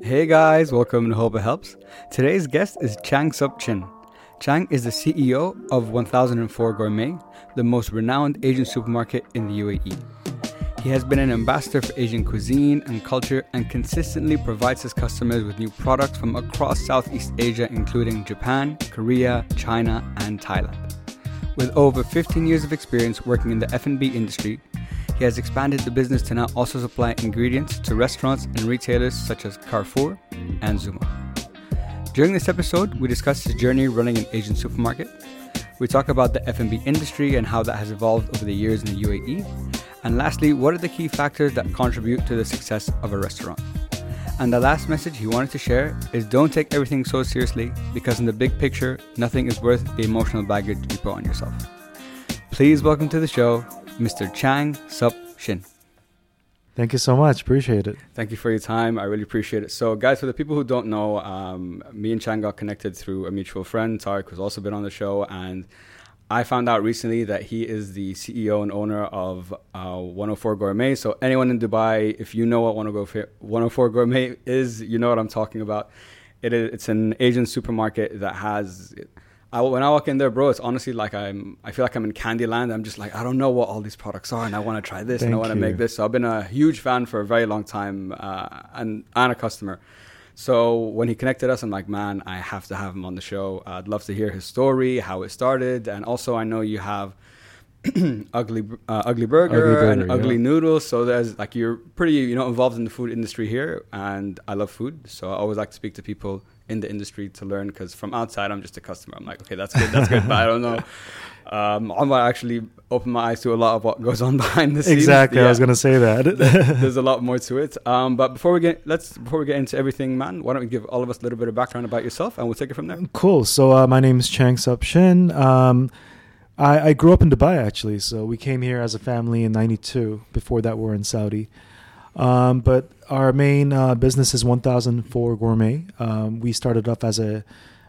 Hey guys, welcome to Hope It Helps. Today's guest is Chang Sup Shin. Chang is the CEO of 1004 Gourmet, the most renowned Asian supermarket in the UAE. He has been an ambassador for Asian cuisine and culture and consistently provides his customers with new products from across Southeast Asia, including Japan, Korea, China, and Thailand. With over 15 years of experience working in the F&B industry, he has expanded the business to now also supply ingredients to restaurants and retailers such as Carrefour and Zuma. During this episode, we discuss his journey running an Asian supermarket. We talk about the F&B industry and how that has evolved over the years in the UAE. And lastly, what are the key factors that contribute to the success of a restaurant? And the last message he wanted to share is don't take everything so seriously because in the big picture, nothing is worth the emotional baggage you put on yourself. Please welcome to the show Mr. Chang Sup Shin. Thank you so much. Appreciate it. Thank you for your time. I really appreciate it. So, guys, for the people who don't know, um, me and Chang got connected through a mutual friend, Tarek, who's also been on the show. And I found out recently that he is the CEO and owner of uh, 1004 Gourmet. So, anyone in Dubai, if you know what 1004 Gourmet is, you know what I'm talking about. It is, it's an Asian supermarket that has I, when I walk in there, bro, it's honestly like I'm. I feel like I'm in Candyland. I'm just like I don't know what all these products are, and I want to try this, and I want to make this. So I've been a huge fan for a very long time, uh, and and a customer. So when he connected us, I'm like, man, I have to have him on the show. I'd love to hear his story, how it started, and also I know you have ugly uh, ugly burger Ugly and Burger, ugly yeah. noodles. So there's like you're pretty you know involved in the food industry here, and I love food. So I always like to speak to people in the industry to learn because from outside I'm just a customer. I'm like, okay, that's good, that's good, but I don't know. Um, I might actually open my eyes to a lot of what goes on behind the scenes. Exactly. I was going to say that. There's a lot more to it. Um, but before we get let's before we get into everything, man, why don't we give all of us a little bit of background about yourself and we'll take it from there. cool. So uh, my name is Chang Sup Shin. Um, I, I grew up in Dubai actually. So we came here as a family in '92. Before that, we were in Saudi. Um, but our main uh, business is 1004 Gourmet. Um, we started off as a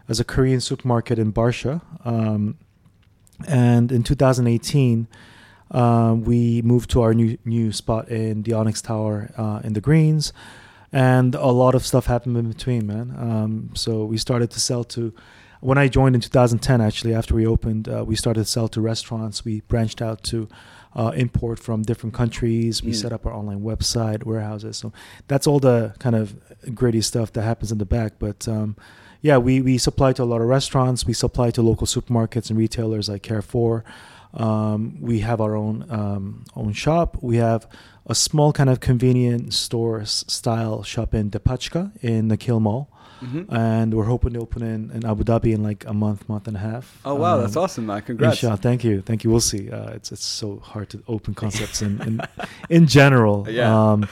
as a Korean supermarket in Barsha, um, and in 2018. Um, we moved to our new new spot in the Onyx Tower uh, in the Greens, and a lot of stuff happened in between, man. Um, so we started to sell to. When I joined in 2010, actually, after we opened, uh, we started to sell to restaurants. We branched out to uh, import from different countries. We Mm. set up our online website, warehouses. So that's all the kind of gritty stuff that happens in the back. But um, yeah, we, we supply to a lot of restaurants. We supply to local supermarkets and retailers like Carrefour. Um, we have our own um, own shop. We have a small kind of convenience store style shop in Depachika in the Kill Mall, Mm-hmm. and we're hoping to open in, in Abu Dhabi in like a month, month and a half. Oh wow, that's Um, awesome, man! Congrats. Inshallah, thank you, thank you. We'll see. Uh, it's it's so hard to open concepts in in, in general. Yeah. Um,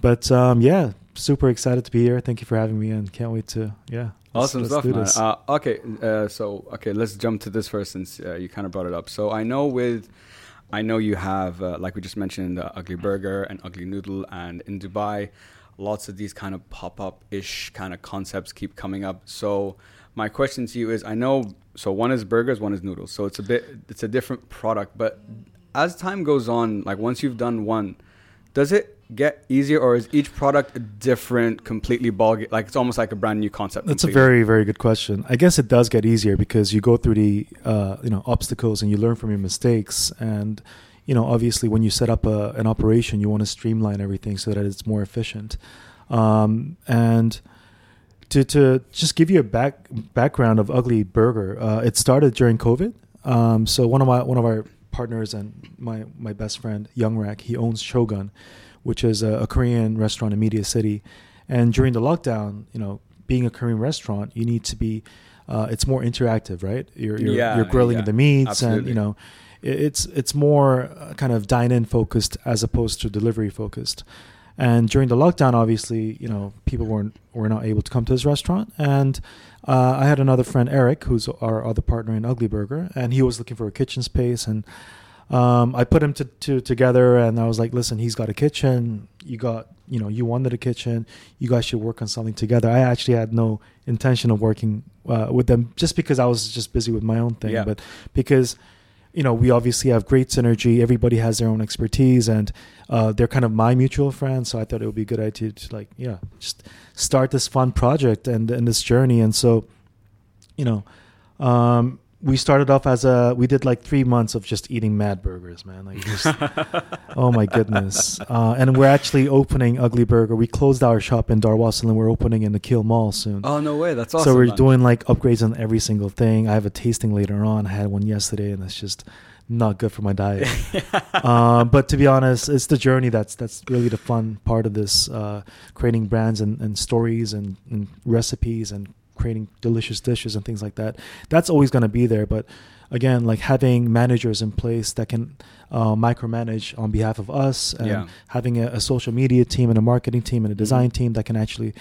but um, yeah, super excited to be here. Thank you for having me, and can't wait to yeah. let's- Awesome let's stuff, man. Uh, okay, uh, so okay, let's jump to this first since uh, you kind of brought it up. So I know with, I know you have uh, like we just mentioned, the ugly burger and ugly noodle, and in Dubai, lots of these kind of pop up ish kind of concepts keep coming up. So my question to you is, I know so one is burgers, one is noodles, so it's a bit it's a different product, but as time goes on, like once you've done one, does it get easier or is each product a different completely ball like it's almost like a brand new concept That's a very very good question. I guess it does get easier because you go through the uh, you know obstacles and you learn from your mistakes and you know obviously when you set up a, an operation you want to streamline everything so that it's more efficient um, and to to just give you a back background of Ugly Burger, uh, it started during COVID. Um, so one of my one of our partners and my my best friend Young Rak, he owns Shogun, which is a, a Korean restaurant in Media City. And during the lockdown, you know, being a Korean restaurant, you need to be. Uh, it's more interactive, right? You're you're, Yeah, you're grilling yeah, the meats, and you know, it's it's more uh, kind of dine-in focused as opposed to delivery focused. And during the lockdown, obviously, you know, people weren't were not able to come to his restaurant. And uh, I had another friend, Eric, who's our other partner in Ugly Burger, and he was looking for a kitchen space. And um, I put him to, to together, and I was like, "Listen, he's got a kitchen. You got, you know, you wanted a kitchen. You guys should work on something together." I actually had no intention of working uh, with them, just because I was just busy with my own thing. Yeah. But because you know, we obviously have great synergy. Everybody has their own expertise, and uh, they're kind of my mutual friends. So I thought it would be a good idea to like, yeah, just start this fun project and and this journey. And so, you know, um, we started off as a we did like three months of just eating mad burgers man. Like just oh my goodness. Uh, and we're actually opening ugly burger. We closed our shop in Dar Wasl and we're opening in the kill mall soon. Oh no way. That's awesome so we're man. doing like upgrades on every single thing. I have a tasting later on. I had one yesterday and it's just not good for my diet. Uh, but to be honest it's the journey that's that's really the fun part of this uh, creating brands and, and stories and, and recipes and creating delicious dishes and things like that. That's always going to be there. But again, like having managers in place that can uh, micromanage on behalf of us, and Yeah. having a, a social media team and a marketing team and a design Mhm. team that can actually,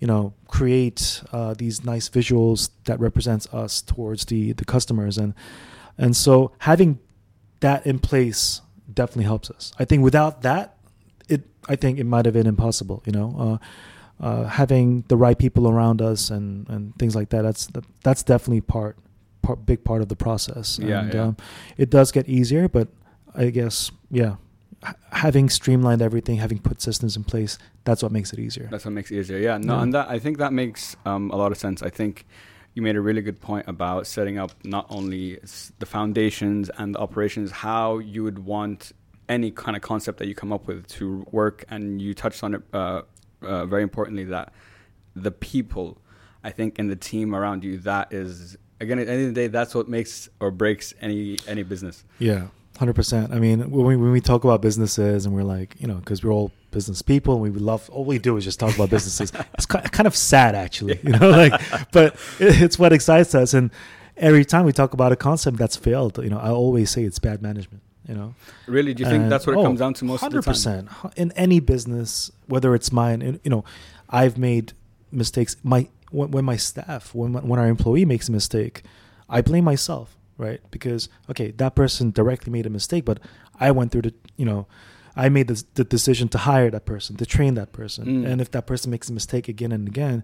you know, create uh, these nice visuals that represents us towards the the customers and and so having that in place definitely helps us. I think without that, it I think it might have been impossible. You know, uh, uh, having the right people around us and, and things like that. That's that, that's definitely part part big part of the process. Yeah, and yeah. Um, it does get easier, but I guess yeah, h- having streamlined everything, having put systems in place, that's what makes it easier. That's what makes it easier. Yeah, no, Yeah. and that I think that makes um, a lot of sense. I think you made a really good point about setting up not only the foundations and the operations, how you would want any kind of concept that you come up with to work, and you touched on it uh, uh, very importantly that the people, I think, in the team around you, that is again at the end of the day, that's what makes or breaks any any business. Yeah, hundred percent. I mean, when we when we talk about businesses and we're like, you know, because we're all business people and we love all we do is just talk about businesses. It's kind of sad, actually, you know, like, but it's what excites us. And every time we talk about a concept that's failed, you know, I always say it's bad management. You know, Really, do you think that's what it oh, comes down to most of the time? percent in any business, whether it's mine. and, You know, I've made mistakes. My when, when my staff, when my- when our employee makes a mistake, I blame myself, right? Because okay, that person directly made a mistake, but I went through the, you know, I made the, the decision to hire that person, to train that person, Mm. and if that person makes a mistake again and again,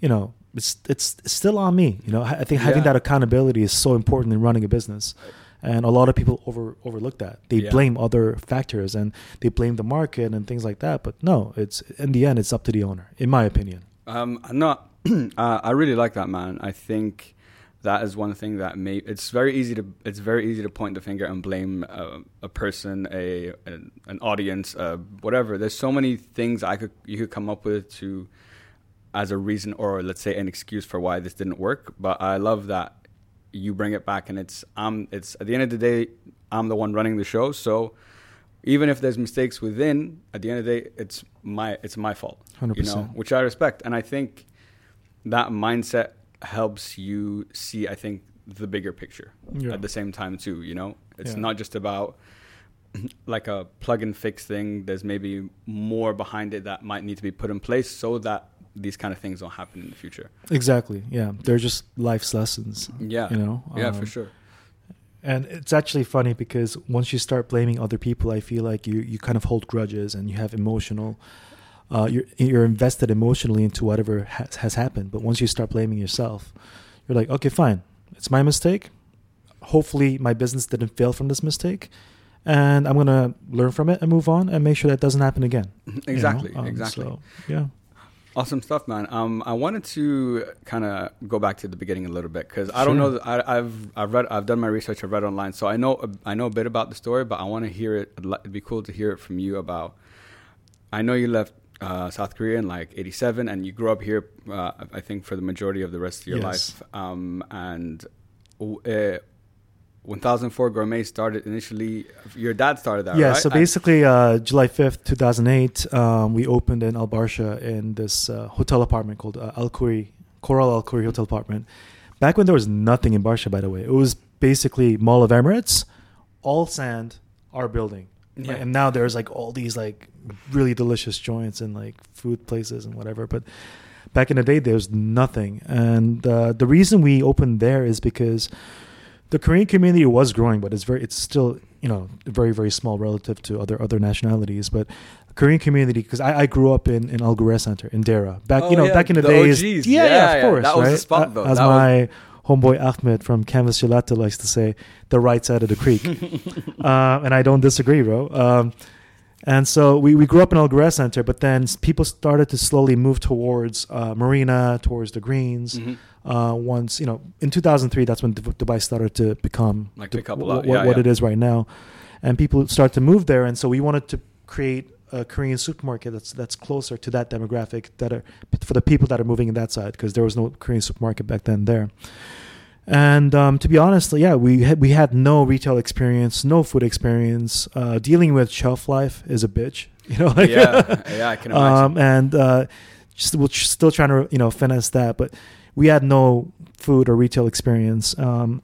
you know, it's it's, it's still on me. You know, I I think having Yeah. that accountability is so important in running a business and a lot of people over overlook that they Yeah. blame other factors and they blame the market and things like that but no it's in the end it's up to the owner in my opinion Um, no, uh, I really like that, man. I think that is one thing that may. It's very easy to. It's very easy to point the finger and blame uh, a person, a an, an audience, uh, whatever. There's so many things I could you could come up with to as a reason or let's say an excuse for why this didn't work. But I love that you bring it back, and it's I'm. It's at the end of the day, I'm the one running the show, so. Even if there's mistakes within, at the end of the day, it's my it's my fault. 100%. You know, which I respect, and I think that mindset helps you see. I think the bigger picture Yeah. at the same time too. You know, it's Yeah. not just about like a plug and fix thing. There's maybe more behind it that might need to be put in place so that these kind of things don't happen in the future. exactly yeah they're just life's lessons Yeah, you know yeah, Um, for sure. and it's actually funny because once you start blaming other people i feel like you you kind of hold grudges and you have emotional uh, you're you're invested emotionally into whatever has, has happened but once you start blaming yourself you're like okay fine it's my mistake hopefully my business didn't fail from this mistake and i'm going to learn from it and move on and make sure that doesn't happen again you know? Exactly, Um, exactly. so, yeah Awesome stuff, man. Um, I wanted to kind of go back to the beginning a little bit because I don't know. I, I've I've read I've done my research. I've read online, so I know I know a bit about the story, but I want to hear it. It'd It'd be cool to hear it from you about. I know you left uh, South Korea in like '87, and you grew up here. Uh, I think for the majority of the rest of your Yes. life. Um, and uh, 1004 Gourmet started initially. Your dad started that, yeah right? so basically uh, july 5th 2008 um, we opened in al barsha in this uh, hotel apartment called uh, Al Khoory coral Al Khoory hotel apartment back when there was nothing in barsha by the way it was basically mall of emirates all sand our building Yeah. and now there's like all these like really delicious joints and like food places and whatever but back in the day there's nothing and uh, the reason we opened there is because the Korean community was growing, but it's very it's still you know very very small relative to other other nationalities. But Korean community because I, I grew up in in Al Ghurair Center in Deira back Oh, you know yeah, back in the, the days OGs. yeah, Yeah, yeah, of course that was the right? spot, though. as That was- my homeboy Ahmed from Canvas Gelato likes to say, the right side of the creek. uh, and I don't disagree, bro. Um, and so we, we grew up in Al Ghurair Center, but then people started to slowly move towards uh, Marina, towards the Greens. Mhm. Uh, once, you know, in 2003, that's when Dubai started to become Like pick up a lot. Yeah, what yeah. it is right now. And people start to move there. And so we wanted to create a Korean supermarket that's that's closer to that demographic that are for the people that are moving in that side because there was no Korean supermarket back then there. And um, to be honest, yeah, we had we had no retail experience, no food experience. Uh, dealing with shelf life is a bitch, you know. Like, yeah, yeah, I can imagine. um, and uh, just, we're still trying to you know finesse that, but we had no food or retail experience. Um,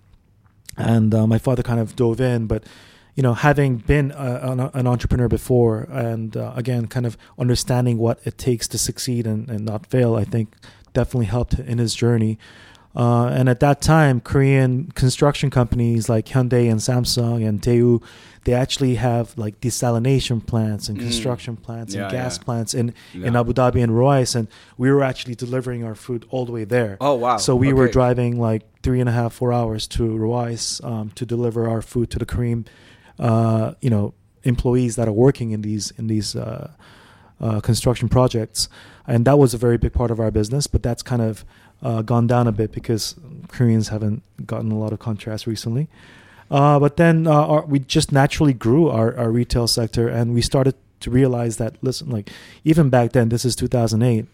and uh, my father kind of dove in, but you know, having been a, an, entrepreneur before, and uh, again, kind of understanding what it takes to succeed and, and not fail, I think definitely helped in his journey. Uh, and at that time, Korean construction companies like Hyundai and Samsung and Daewoo, they actually have like desalination plants and Mm. construction plants Yeah, and gas yeah. plants in, in Abu Dhabi and Ruwais, and we were actually delivering our food all the way there. Oh wow! So we were driving like three and a half, four hours to Ruwais um, to deliver our food to the Korean, uh, you know, employees that are working in these in these uh, uh, construction projects, and that was a very big part of our business. But that's kind of uh, gone down a bit because Koreans haven't gotten a lot of contrast recently. Uh, but then uh, our, we just naturally grew our, our retail sector, and we started to realize that listen, like even back then, this is 2008,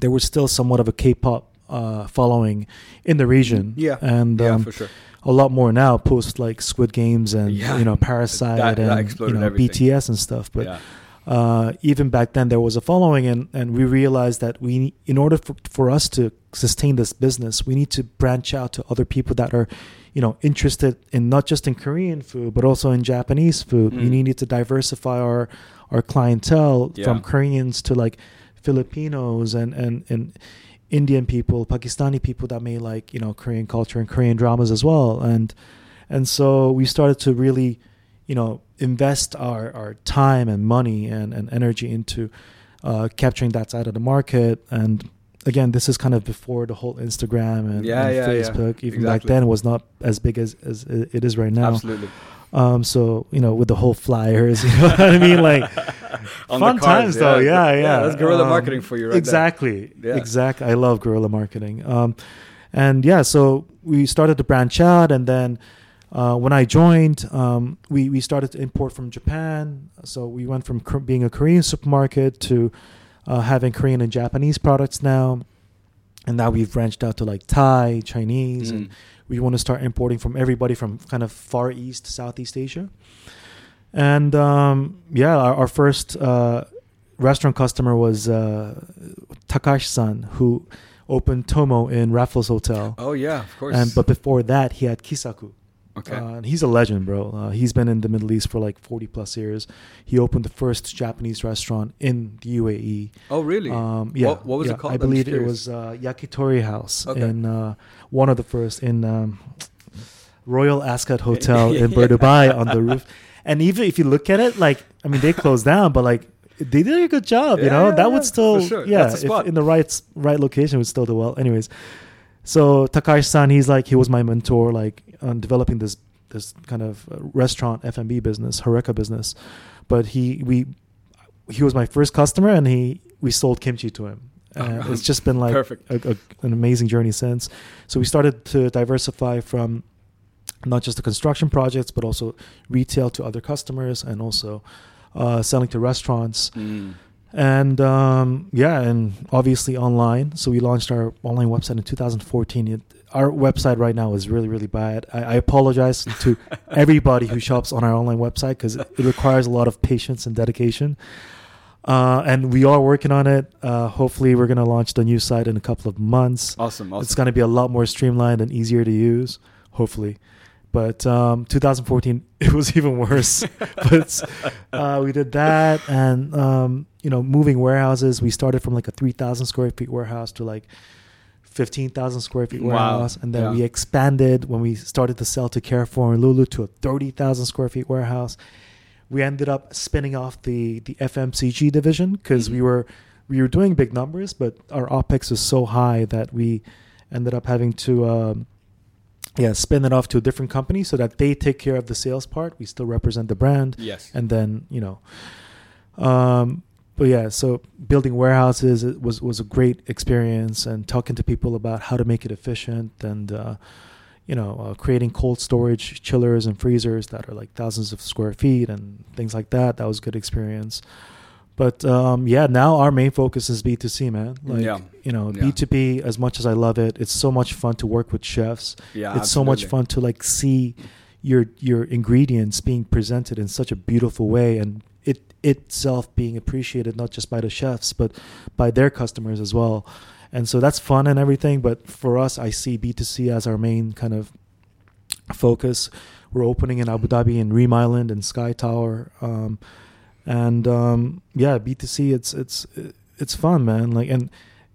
there was still somewhat of a K-pop uh, following in the region. Yeah. and yeah, um, for sure. a lot more now post like Squid Games and Yeah. you know Parasite That- that and you know everything. BTS and stuff. But yeah. uh, even back then there was a following and, and we realized that we in order for, for us to sustain this business we need to branch out to other people that are you know interested in not just in korean food but also in japanese food we Mm. needed to diversify our our clientele Yeah. from koreans to like filipinos and and and indian people pakistani people that may like you know korean culture and korean dramas as well and and so we started to really you know invest our, our time and money and, and energy into uh, capturing that side of the market and again this is kind of before the whole instagram and, Yeah, and yeah, yeah. facebook even back then was not as big as, as it is right now Absolutely. um so you know with the whole flyers you know what i mean like fun cards, times though yeah yeah, That's guerrilla Um, marketing for you, right? exactly Yeah. exactly i love guerrilla marketing um and yeah so we started to branch out and then uh, when I joined, um, we we started to import from Japan. So we went from being a Korean supermarket to uh, having Korean and Japanese products now, and now we've branched out to like Thai, Chinese, and Mm. we want to start importing from everybody from kind of Far East, Southeast Asia. And um, yeah, our, our first uh, restaurant customer was uh, Takashi-san, who opened Tomo in Raffles Hotel. Oh yeah, of course. And but before that, he had Kisaku. Okay. Uh, and he's a legend, bro. Uh, he's been in the Middle East for like 40 plus years. He opened the first Japanese restaurant in the UAE. oh really? Um, yeah, What- what was it called? I I'm believe it was uh, Yakitori House Okay. in uh, one of the first in um, Royal Ascot Hotel in Yeah. Dubai on the roof. And even if you look at it, like I mean, they closed down, but like they did a good job. you know, yeah, that yeah, would still sure. yeah, That's a if in the right right location would still do well. Anyways, so Takashi-san, he's like he was my mentor, like on developing this this kind of uh, restaurant F and B business, Horeca business. But he we he was my first customer, and he we sold kimchi to him. And Oh, it's just been like Perfect. a, a, an amazing journey since. So we started to diversify from not just the construction projects, but also retail to other customers, and also uh, selling to restaurants Mm. and um, yeah, and obviously online. So we launched our online website in 2014. It, our website right now is really, really bad. I, I apologize to everybody who shops on our online website because it, requires a lot of patience and dedication. Uh, and we are working on it. Uh, hopefully, we're going to launch the new site in a couple of months. Awesome. Awesome. It's going to be a lot more streamlined and easier to use, hopefully. But um, 2014, it was even worse. but uh, we did that, and um, you know, moving warehouses. We started from like a 3,000 square feet warehouse to like 15,000 square feet Wow. warehouse, and then Yeah. we expanded when we started to sell to Carrefour and Lulu to a 30,000 square feet warehouse. We ended up spinning off the the FMCG division because we Mhm. were we were doing big numbers, but our opex was so high that we ended up having to um, yeah spin it off to a different company so that they take care of the sales part. We still represent the brand, Yes. and then you know, um, but yeah, so building warehouses it was was a great experience, and talking to people about how to make it efficient, and uh, you know, uh, creating cold storage chillers and freezers that are like thousands of square feet and things like that. That was a good experience. But um, yeah, now our main focus is B two C, man. Like Yeah. you know, B two B. As much as I love it, it's so much fun to work with chefs yeah. it's so much fun to like see your your ingredients being presented in such a beautiful way and itself being appreciated not just by the chefs but by their customers as well. And so that's fun and everything but for us i see b2c as our main kind of focus. We're opening in abu dhabi and reem island and sky tower. Um, and um, yeah b2c it's it's it's fun man. Like and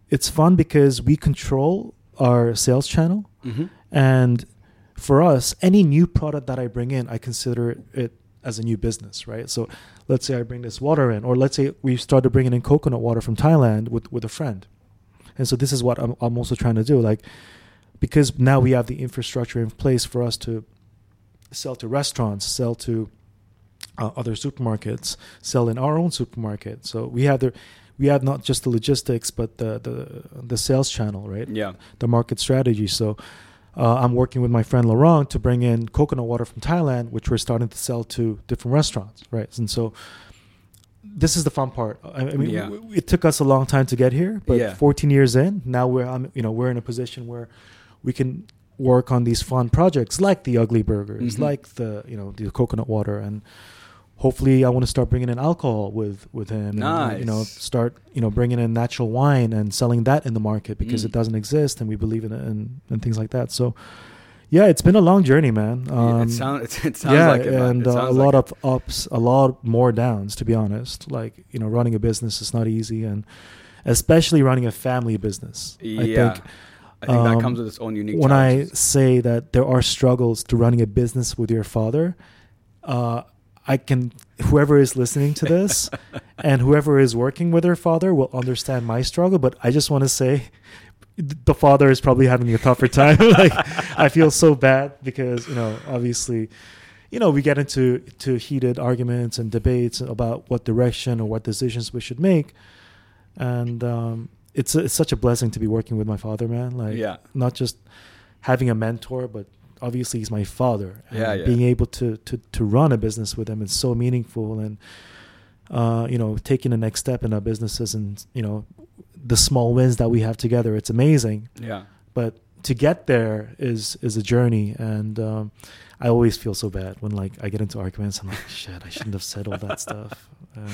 it's fun because we control our sales channel. Mhm. and for us, any new product that I bring in, I consider it as a new business, right? So let's say I bring this water in, or let's say we started bringing in coconut water from Thailand with, with a friend. And so this is what I'm, I'm also trying to do. Like, because now we have the infrastructure in place for us to sell to restaurants, sell to uh, other supermarkets, sell in our own supermarket. So we have the, we have not just the logistics, but the, the, the sales channel, right? Yeah. the market strategy. So uh, I'm working with my friend Laurent to bring in coconut water from Thailand, which we're starting to sell to different restaurants, right? And so this is the fun part. I, mean, Yeah. it took us a long time to get here, but Yeah. 14 years in, now we're um, you know we're in a position where we can work on these fun projects like the ugly burgers, Mhm. like the you know the coconut water, and hopefully I want to start bringing in alcohol with with him, and you know start you know bringing in natural wine and selling that in the market because Mm. it doesn't exist and we believe in it and and things like that. So. Yeah, it's been a long journey, man. Yeah, Um, it, sound, it, it sounds yeah, like it, and It uh, a sounds lot like of ups, a lot more downs. To be honest, like you know, running a business is not easy, and especially running a family business. it. I Yeah. think I think that um, comes with its own unique when I say that there are struggles to running a business with your father, uh, I can whoever is listening to this and whoever is working with their father will understand my struggle. But I just want to say, the father is probably having a tougher time. like I feel so bad because you know obviously. You know, we get into to heated arguments and debates about what direction or what decisions we should make, and um, it's it's such a blessing to be working with my father, man. Like, yeah. not just having a mentor, but obviously he's my father. And Yeah, yeah. Being able to, to, to run a business with him is so meaningful and, uh, you know, taking the next step in our businesses and, you know, the small wins that we have together, it's amazing. Yeah. But to get there is, is a journey. And, um, I always feel so bad when like I get into arguments. I'm like, shit, I shouldn't have said all that stuff. Um,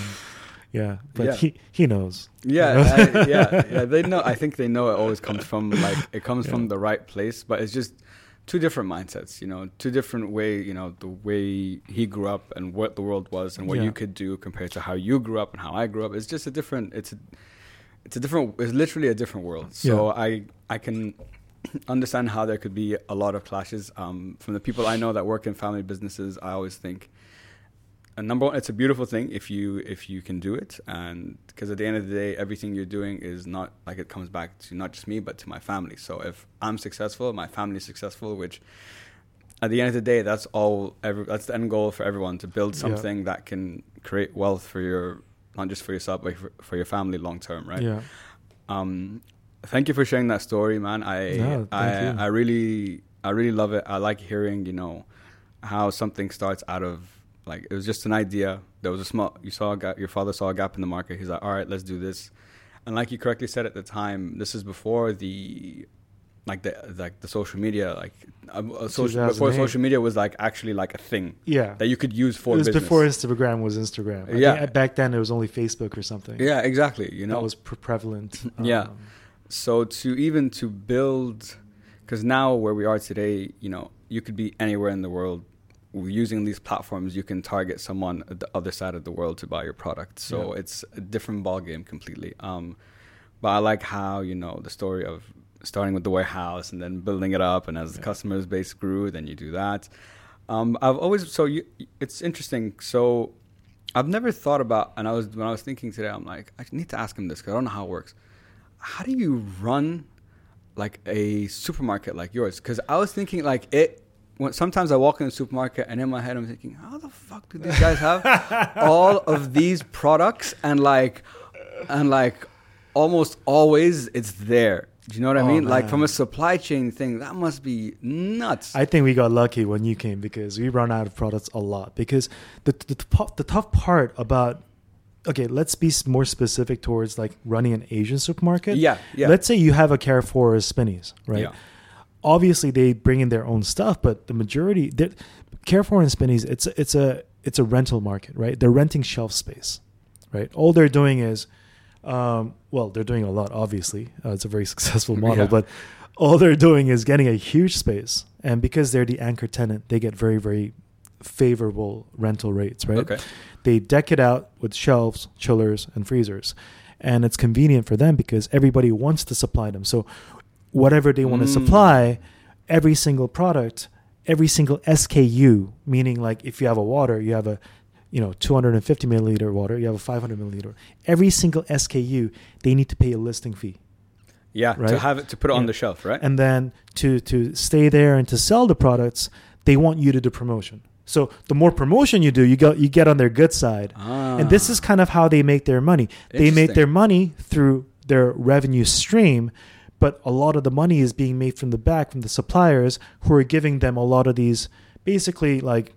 yeah, but Yeah. he, he knows. Yeah? I, yeah, yeah. They know. I think they know it always comes from like it comes Yeah. from the right place, but it's just two different mindsets. You know, two different way. You know, the way he grew up and what the world was, and what Yeah. you could do compared to how you grew up and how I grew up. It's just a different. It's a, it's a different. It's literally a different world. So I I can understand how there could be a lot of clashes. Um, from the people I know that work in family businesses, I always think and number one, it's a beautiful thing if you if you can do it, and because at the end of the day, everything you're doing is not like it comes back to not just me but to my family. So if I'm successful, my family's successful, which at the end of the day, that's all. Every, that's the end goal for everyone to build Yeah. something that can create wealth for your not just for yourself but for, for your family long term, right? Yeah. Um, thank you for sharing that story, man. I No, I you. I really I really love it. I like hearing you know how something starts out of like it was just an idea. There was a small you saw a gap, your father saw a gap in the market. He's like, all right, let's do this. And like you correctly said at the time, this is before the like the like the social media like um, uh, social, before social media was like actually like a thing Yeah. that you could use for it was business. before Instagram was Instagram. I Yeah. back then it was only Facebook or something. yeah, exactly. You know, that was pre- prevalent. Yeah. Um, so to even to build because now where we are today you know you could be anywhere in the world using these platforms you can target someone at the other side of the world to buy your product so Yeah. it's a different ball game completely um, but i like how you know the story of starting with the warehouse and then building it up and as the Yeah. customers base grew then you do that um, i've always so you, it's interesting so i've never thought about and i was when i was thinking today i'm like i need to ask him this because i don't know how it works how do you run like a supermarket like yours? Because I was thinking like it. When, sometimes I walk in the supermarket and in my head I'm thinking, how the fuck do these guys have all of these products and like, and like, almost always it's there. Do you know what I Oh, mean? Like from a supply chain thing, that must be nuts. I think we got lucky when you came because we run out of products a lot. Because the the, the, the tough part about okay, let's be more specific towards like running an Asian supermarket. yeah, yeah. Let's say you have a Carrefour or Spinneys, right? Yeah. Obviously, they bring in their own stuff, but the majority, they're- Carrefour and Spinneys, it's a- it's a it's a rental market, right? They're renting shelf space, right? All they're doing is, um, well, they're doing a lot. Obviously, uh, it's a very successful model, Yeah. but all they're doing is getting a huge space, and because they're the anchor tenant, they get very very favorable rental rates, right? Okay. They deck it out with shelves, chillers, and freezers. And it's convenient for them because everybody wants to supply them. So whatever they want to Mm. supply, every single product, every single SKU, meaning like if you have a water, you have a you know 250 milliliter water, you have a 500 milliliter. Every single SKU, they need to pay a listing fee. Yeah, to have it to put it on the shelf, right? And then to to stay there and to sell the products, they want you to do promotion. So the more promotion you do, you go you get on their good side. And this is kind of how they make their money. They make their money through their revenue stream, but a lot of the money is being made from the back from the suppliers who are giving them a lot of these basically like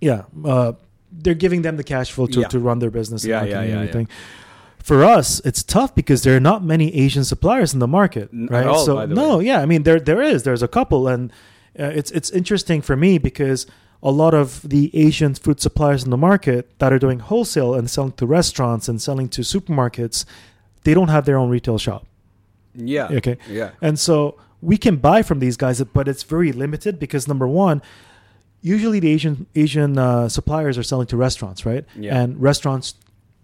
yeah, uh, they're giving them the cash flow to, Yeah. to run their business and Yeah, yeah, and yeah, yeah. For us, it's tough because there are not many Asian suppliers in the market, right? all, so no, way. yeah, I mean there there is there's a couple, and uh, it's it's interesting for me because a lot of the Asian food suppliers in the market that are doing wholesale and selling to restaurants and selling to supermarkets, they don't have their own retail shop. Yeah. Okay. Yeah. And so we can buy from these guys, but it's very limited because number one, usually the Asian Asian uh, suppliers are selling to restaurants, right? Yeah. And restaurants,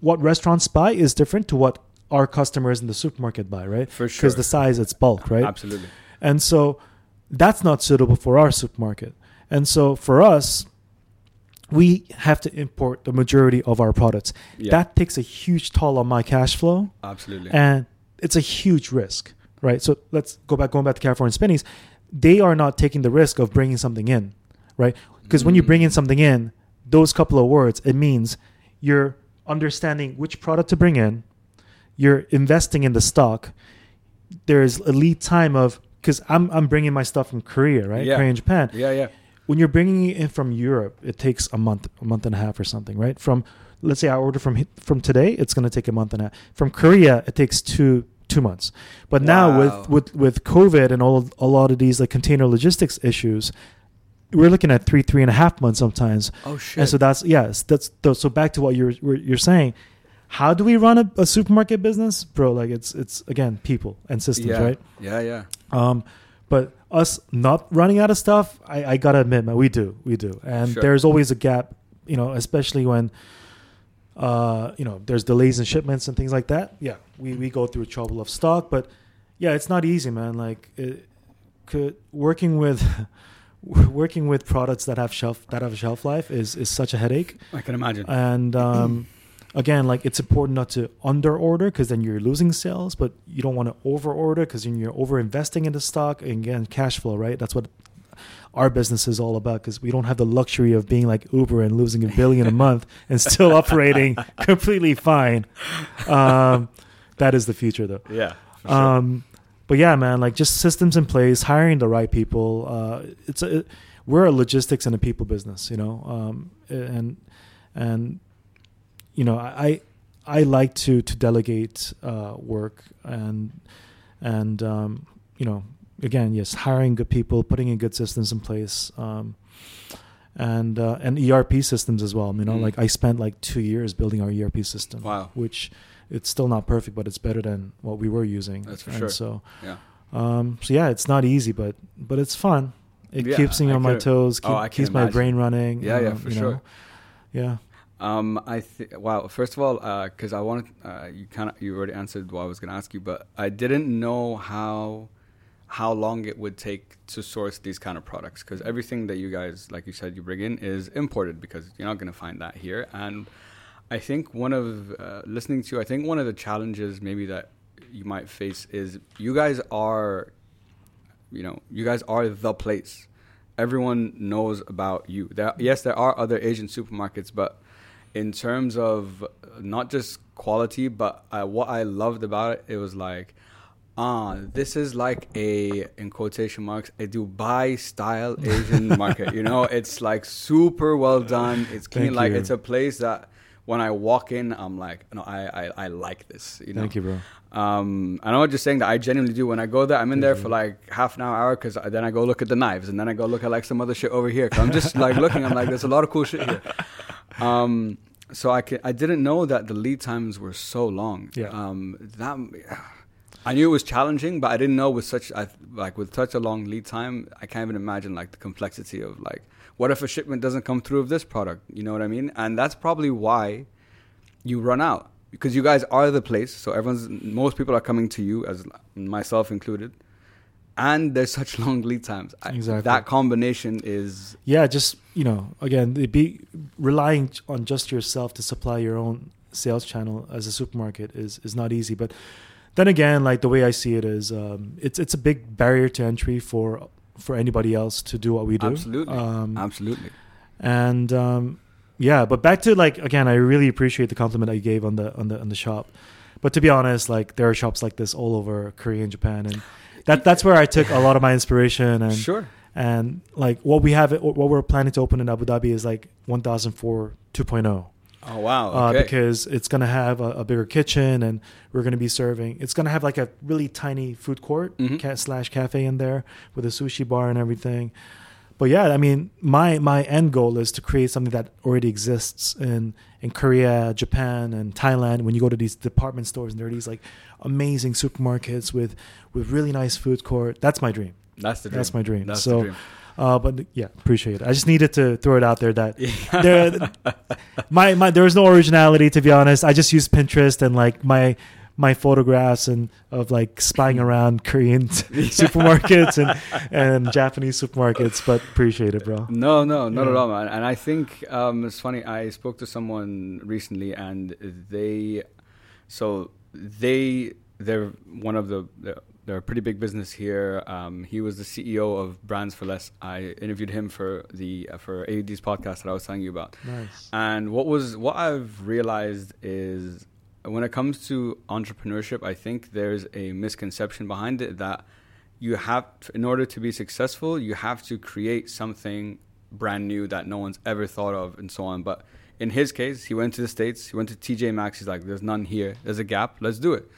what restaurants buy is different to what our customers in the supermarket buy, right? For sure. Because the size, it's bulk, right? Absolutely. And so that's not suitable for our supermarket. And so for us, we have to import the majority of our products. Yeah. That takes a huge toll on my cash flow Absolutely. and it's a huge risk, right? So let's go back, going back to California Spinneys. They are not taking the risk of bringing something in, right? Because when you bring in Mm. something in, those couple of words, it means you're understanding which product to bring in, you're investing in the stock. There's a lead time of because I'm I'm bringing my stuff from Korea, right? Yeah. Korea and Japan yeah, yeah. when you're bringing it in from Europe, it takes a month, a month and a half or something, right? From let's say I order from from today, it's going to take a month and a half. From Korea, it takes two two months. But now with with with COVID and all a lot of these like container logistics issues, we're looking at three three and a half months sometimes. Oh shit. And so that's yes, that's so back to what you're you're saying. How do we run a, a supermarket business, bro? Like it's it's again people and systems, yeah. right? Yeah, yeah. Um, but us not running out of stuff, I, I gotta admit, man, we do, we do, and Sure. there's always a gap, you know, especially when, uh, you know, there's delays in shipments and things like that. Yeah, we we go through trouble of stock, but yeah, it's not easy, man. Like, it could working with. Working with products that have shelf that have a shelf life is, is such a headache, I can imagine. and um, again, like it's important not to under order because then you're losing sales, but you don't want to over order because then you're over investing in the stock. And again, cash flow, right? That's what our business is all about because we don't have the luxury of being like Uber and losing a billion a month and still operating completely fine. Um, that is the future, though. yeah. sure. Um, but yeah, man, like just systems in place, hiring the right people. Uh, it's a, we're a logistics and a people business, you know, um, and and you know, I I like to to delegate uh, work and and um, you know, again, yes, hiring good people, putting in good systems in place. Um, and uh, and ERP systems as well. You know, Mm. like I spent like two years building our ERP system wow. which it's still not perfect, but it's better than what we were using. That's for and sure. So, Yeah. um, so yeah, it's not easy, but but it's fun. It Yeah, keeps me on my toes, oh, keep, I can keeps my brain running. Yeah, yeah, um, for you sure. know. Yeah. Um, I think. Wow. First of all, because I wanted, uh, you kind of, you already answered what I was going to ask you, but I didn't know how, how long it would take to source these kind of products. Because everything that you guys, like you said, you bring in is imported because you're not going to find that here. And I think one of uh, listening to, I think one of the challenges maybe that you might face is you guys are, you know, you guys are the place. Everyone knows about you. There, yes, there are other Asian supermarkets, but in terms of not just quality, but uh, what I loved about it, it was like, ah, this is like a in quotation marks a Dubai style Asian market. You know, it's like super well done. It's clean. Thank like you. it's a place that when I walk in, I'm like, no, I I, I like this. You know. Thank you, bro. Um, and I'm not just saying that I genuinely do. When I go there, I'm in there for like half an hour, hour, because then I go look at the knives, and then I go look at like some other shit over here. i I'm just like looking. I'm like, there's a lot of cool shit here. Um, so I can, I didn't know that the lead times were so long. Yeah. Um, that I knew it was challenging, but I didn't know with such I, like with such a long lead time. I can't even imagine like the complexity of like what if a shipment doesn't come through of this product? You know what I mean? And that's probably why you run out because you guys are the place. So everyone's most people are coming to you, as myself included. And there's such long lead times. I- Exactly. that combination is Yeah, just you know, again, be relying on just yourself to supply your own sales channel as a supermarket is is not easy. But then again, like the way I see it is, um, it's it's a big barrier to entry for for anybody else to do what we do. absolutely, Um, absolutely. and um, yeah, but back to like again, I really appreciate the compliment that you gave on the on the on the shop. But to be honest, like there are shops like this all over Korea and Japan, and that that's where I took a lot of my inspiration and sure. and like what we have what we're planning to open in Abu Dhabi is like 1004 2.0 Oh wow. uh, because it's going to have a, a bigger kitchen and we're going to be serving it's going to have like a really tiny food court Mhm. slash cafe in there with a sushi bar and everything but yeah i mean my my end goal is to create something that already exists in in korea japan and thailand when you go to these department stores and there are these like amazing supermarkets with with really nice food court that's my dream That's the dream. That's my dream. That's So, the dream. Uh, but yeah, appreciate it. I just needed to throw it out there that there, my my there was no originality to be honest. I just used Pinterest and like my my photographs and of like spying around Korean supermarkets and and Japanese supermarkets. But appreciate it, bro. No, no, not Yeah. at all, man. And I think um, it's funny. I spoke to someone recently, and they, so they, they're one of the, they're, they're a pretty big business here. Um, he was the CEO of Brands for Less. I interviewed him for the uh, for AUD's podcast that I was telling you about. Nice. And what was what I've realized is when it comes to entrepreneurship, I think there's a misconception behind it that you have in order to be successful, you have to create something brand new that no one's ever thought of and so on. But in his case, he went to the states, he went to TJ Maxx, he's like there's none here. There's a gap, let's do it.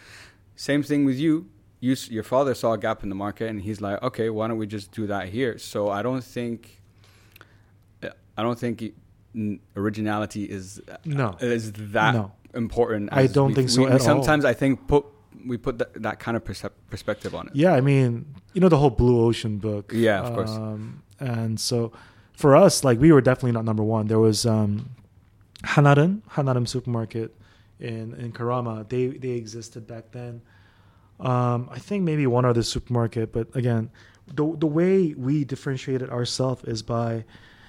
Same thing with you. You your father saw a gap in the market and he's like, "Okay, why don't we just do that here?" So I don't think I don't think originality is No. is that No. important. I don't we- think so we- at all. sometimes I think put we put that, that kind of percep- perspective on it. Yeah, I mean, you know the whole Blue Ocean book. Yeah, of course. Um, and so for us, like we were definitely not number one. There was um, Hanarim supermarket in in Karama. They they existed back then. Um, I think maybe one other supermarket, but again, the the way we differentiated ourselves is by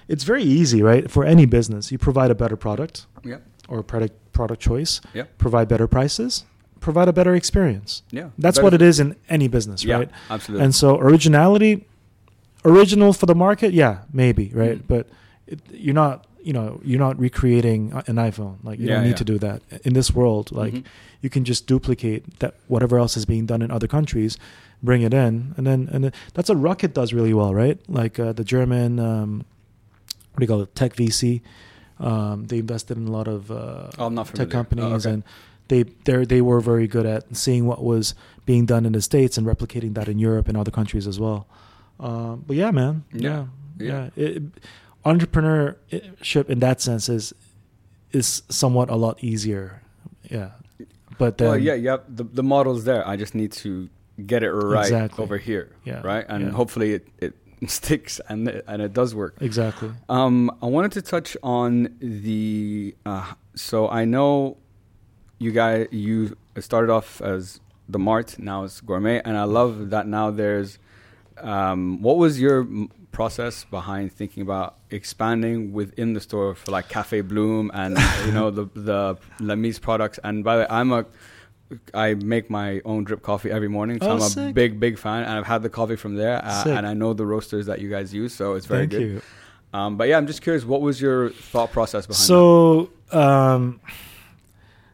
it's very easy, right? For any business, you provide a better product Yeah, or product product choice, yeah, provide better prices, provide a better experience. yeah. That's Better- what it is in any business, Yeah, right? absolutely. And so originality, original for the market, yeah, maybe, right? Mm. But it, you're not, you know, you're not recreating an iPhone. Like you Yeah, don't need yeah. to do that in this world. Like Mhm. you can just duplicate that whatever else is being done in other countries, bring it in, and then and then, that's what Rocket does really well, right? Like uh, the German, um, what do you call it, tech VC. Um, they invested in a lot of uh, Oh, tech companies, Oh, okay. and they they they were very good at seeing what was being done in the states and replicating that in Europe and other countries as well. Um, but yeah, man, Yeah, yeah, yeah. yeah. It, entrepreneurship in that sense is is somewhat a lot easier. Yeah, but then well, yeah, yeah. The the model's there. I just need to get it right Exactly. over here, Yeah, right? And yeah. hopefully it, it sticks and it, and it does work. exactly. Um, I wanted to touch on the. Uh, so I know you guys you started off as the Mart, now it's Gourmet, and I love that now there's. Um, what was your process behind thinking about expanding within the store for like Cafe Bloom and you know the the Lemise products? And by the way, I'm a I make my own drip coffee every morning, so Oh, I'm a sick. big, big fan, and I've had the coffee from there, uh, and I know the roasters that you guys use, so it's very Thank good. you. Um, but yeah, I'm just curious, what was your thought process behind So, um,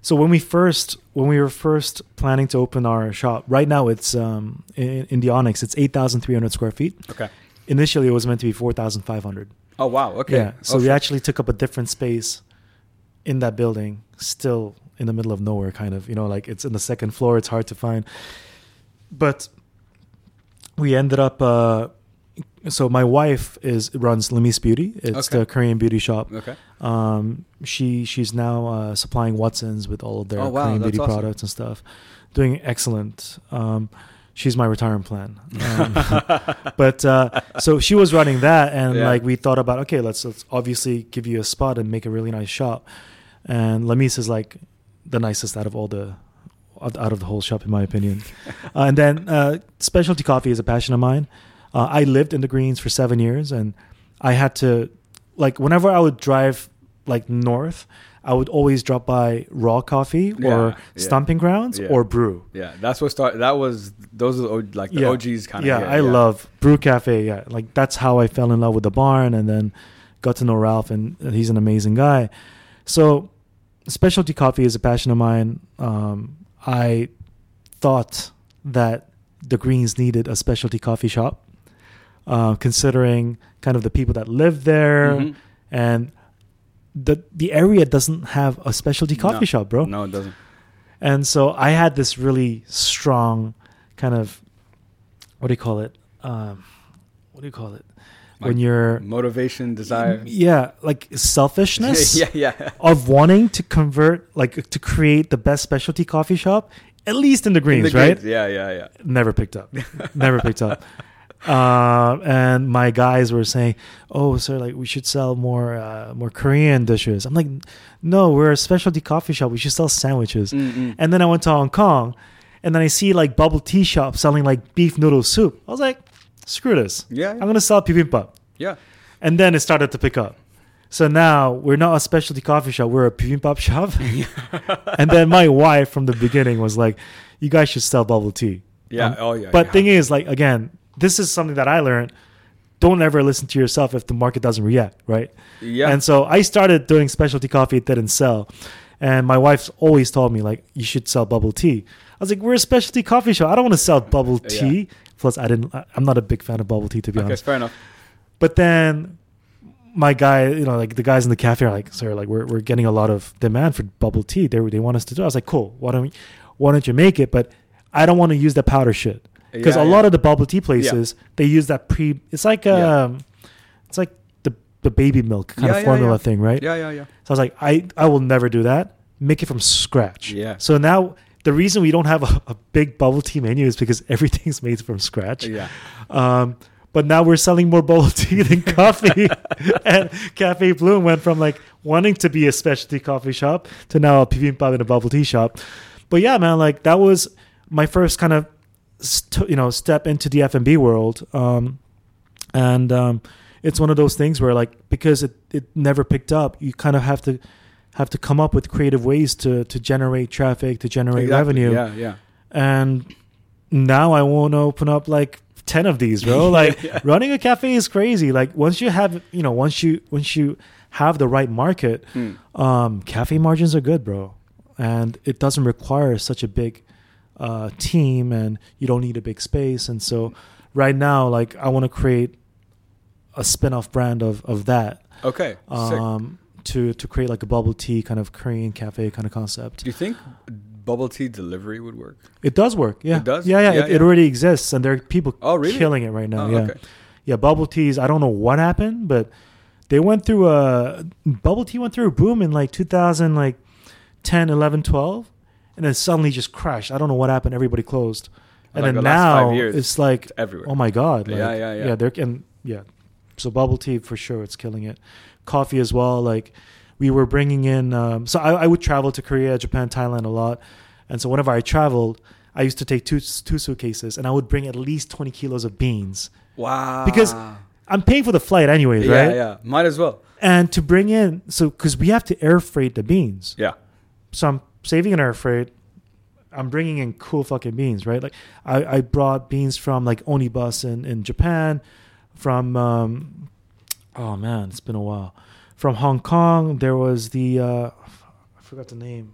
so when we first when we were first planning to open our shop, right now it's um, in, in the Onyx, it's eight thousand three hundred square feet. Okay. Initially, it was meant to be four thousand five hundred. Oh wow. Okay. Yeah. So Oh, we shit. actually took up a different space in that building, still in the middle of nowhere, kind of. You know, like it's in the second floor. It's hard to find. But we ended up. Uh, so my wife is runs Lemise Beauty. It's Okay. the Korean beauty shop. Okay. Um, she she's now uh, supplying Watsons with all of their Oh, wow, Korean beauty awesome. products and stuff. Doing excellent. Um, she's my retirement plan. Um, but uh, so she was running that, and Yeah. like we thought about, okay, let's let's obviously give you a spot and make a really nice shop. And Lamis is like the nicest out of all the out of the whole shop, in my opinion. uh, and then uh, specialty coffee is a passion of mine. Uh, I lived in the Greens for seven years, and I had to like whenever I would drive like north, I would always drop by Raw Coffee or yeah. Stomping Grounds or Brew. Yeah, that's what started. That was those are the, like the. OGs kind of. yeah, I love Brew Cafe. Yeah, like that's how I fell in love with the barn, and then got to know Ralph, and, he's an amazing guy. So, specialty coffee is a passion of mine. Um, I thought that the Greens needed a specialty coffee shop, uh, considering kind of the people that live there, Mhm. and the the area doesn't have a specialty coffee No. shop, bro. No, it doesn't. And so I had this really strong kind of what do you call it? Um, what do you call it? when you're Motivation, desire. yeah, like selfishness yeah, yeah. of wanting to convert, like to create the best specialty coffee shop, at least in the In greens, the right? grades, Yeah, yeah, yeah. Never picked up. Never picked up. Uh, and my guys were saying, "Oh, sir, like we should sell more, uh, more Korean dishes." I'm like, "No, we're a specialty coffee shop. We should sell sandwiches." Mm-mm. And then I went to Hong Kong, and then I see like bubble tea shop selling like beef noodle soup. I was like, "Screw this! Yeah, I'm gonna sell bibimbap." yeah. And then it started to pick up. So now we're not a specialty coffee shop; we're a bibimbap shop. and then my wife from the beginning was like, "You guys should sell bubble tea." Yeah. Um, oh, yeah. But yeah. thing is, like again, this is something that I learned. Don't ever listen to yourself if the market doesn't react, right? yeah. And so I started doing specialty coffee. It didn't sell. And my wife's always told me, like, you should sell bubble tea. I was like, we're a specialty coffee shop. I don't want to sell bubble Yeah. tea. Plus, I didn't, I'm not a big fan of bubble tea, to be honest. okay, honest. fair enough. But then my guy, you know, like the guys in the cafe are like, sir, like, we're, we're getting a lot of demand for bubble tea. They, they want us to do it. I was like, cool. Why don't, we, why don't you make it? But I don't want to use the powder shit. Because Yeah, a yeah. lot of the bubble tea places, they use that pre, it's like, Yeah. um, it's like the, the baby milk kind Yeah, of yeah, formula yeah. thing, right? Yeah, yeah, yeah. So I was like, I, I will never do that. Make it from scratch. Yeah. So now the reason we don't have a, a big bubble tea menu is because everything's made from scratch. Yeah. Um, but now we're selling more bubble tea than coffee. and Cafe Bloom went from like wanting to be a specialty coffee shop to now a bibimbap and a bubble tea shop. But yeah, man, like that was my first kind of st- you know step into the F&B world. Um, and um, it's one of those things where like because it, it never picked up, you kind of have to have to come up with creative ways to to generate traffic, to generate Exactly. revenue Yeah, yeah. and now I want to open up like 10 of these, bro. Like Yeah. running a cafe is crazy. Like once you have, you know, once you once you have the right market, Hmm. um cafe margins are good, bro. And it doesn't require such a big uh team and you don't need a big space and so right now like I want to create a spin-off brand of of that Okay. Um to to create like a bubble tea kind of Korean cafe kind of concept. Do you think bubble tea delivery would work? It does work. Yeah. It does? Yeah, yeah. Yeah, it, it already exists, and there are people Oh, really? killing it right now. Oh, yeah. okay. Yeah. Bubble teas. I don't know what happened, but they went through a bubble tea went through a boom in like 2000, like 10, 11, 12, and then suddenly just crashed. I don't know what happened. Everybody closed, and Like then the now years, it's like, It's everywhere. oh my god. Like, Yeah, yeah, yeah. Yeah. They're and yeah. So bubble tea for sure, it's killing it. Coffee as well. Like we were bringing in. Um, so I, I would travel to Korea, Japan, Thailand a lot, and so whenever I traveled, I used to take two two suitcases, and I would bring at least twenty kilos of beans. Wow. Because- I'm paying for the flight anyways, yeah, right? Yeah, yeah. Might as well. And to bring in, so because we have to air freight the beans, Yeah. so I'm saving an air freight. I'm bringing in cool fucking beans, right? Like I, I brought beans from like Onibus in, in Japan, from um, oh man, it's been a while. From Hong Kong, there was the uh, I forgot the name.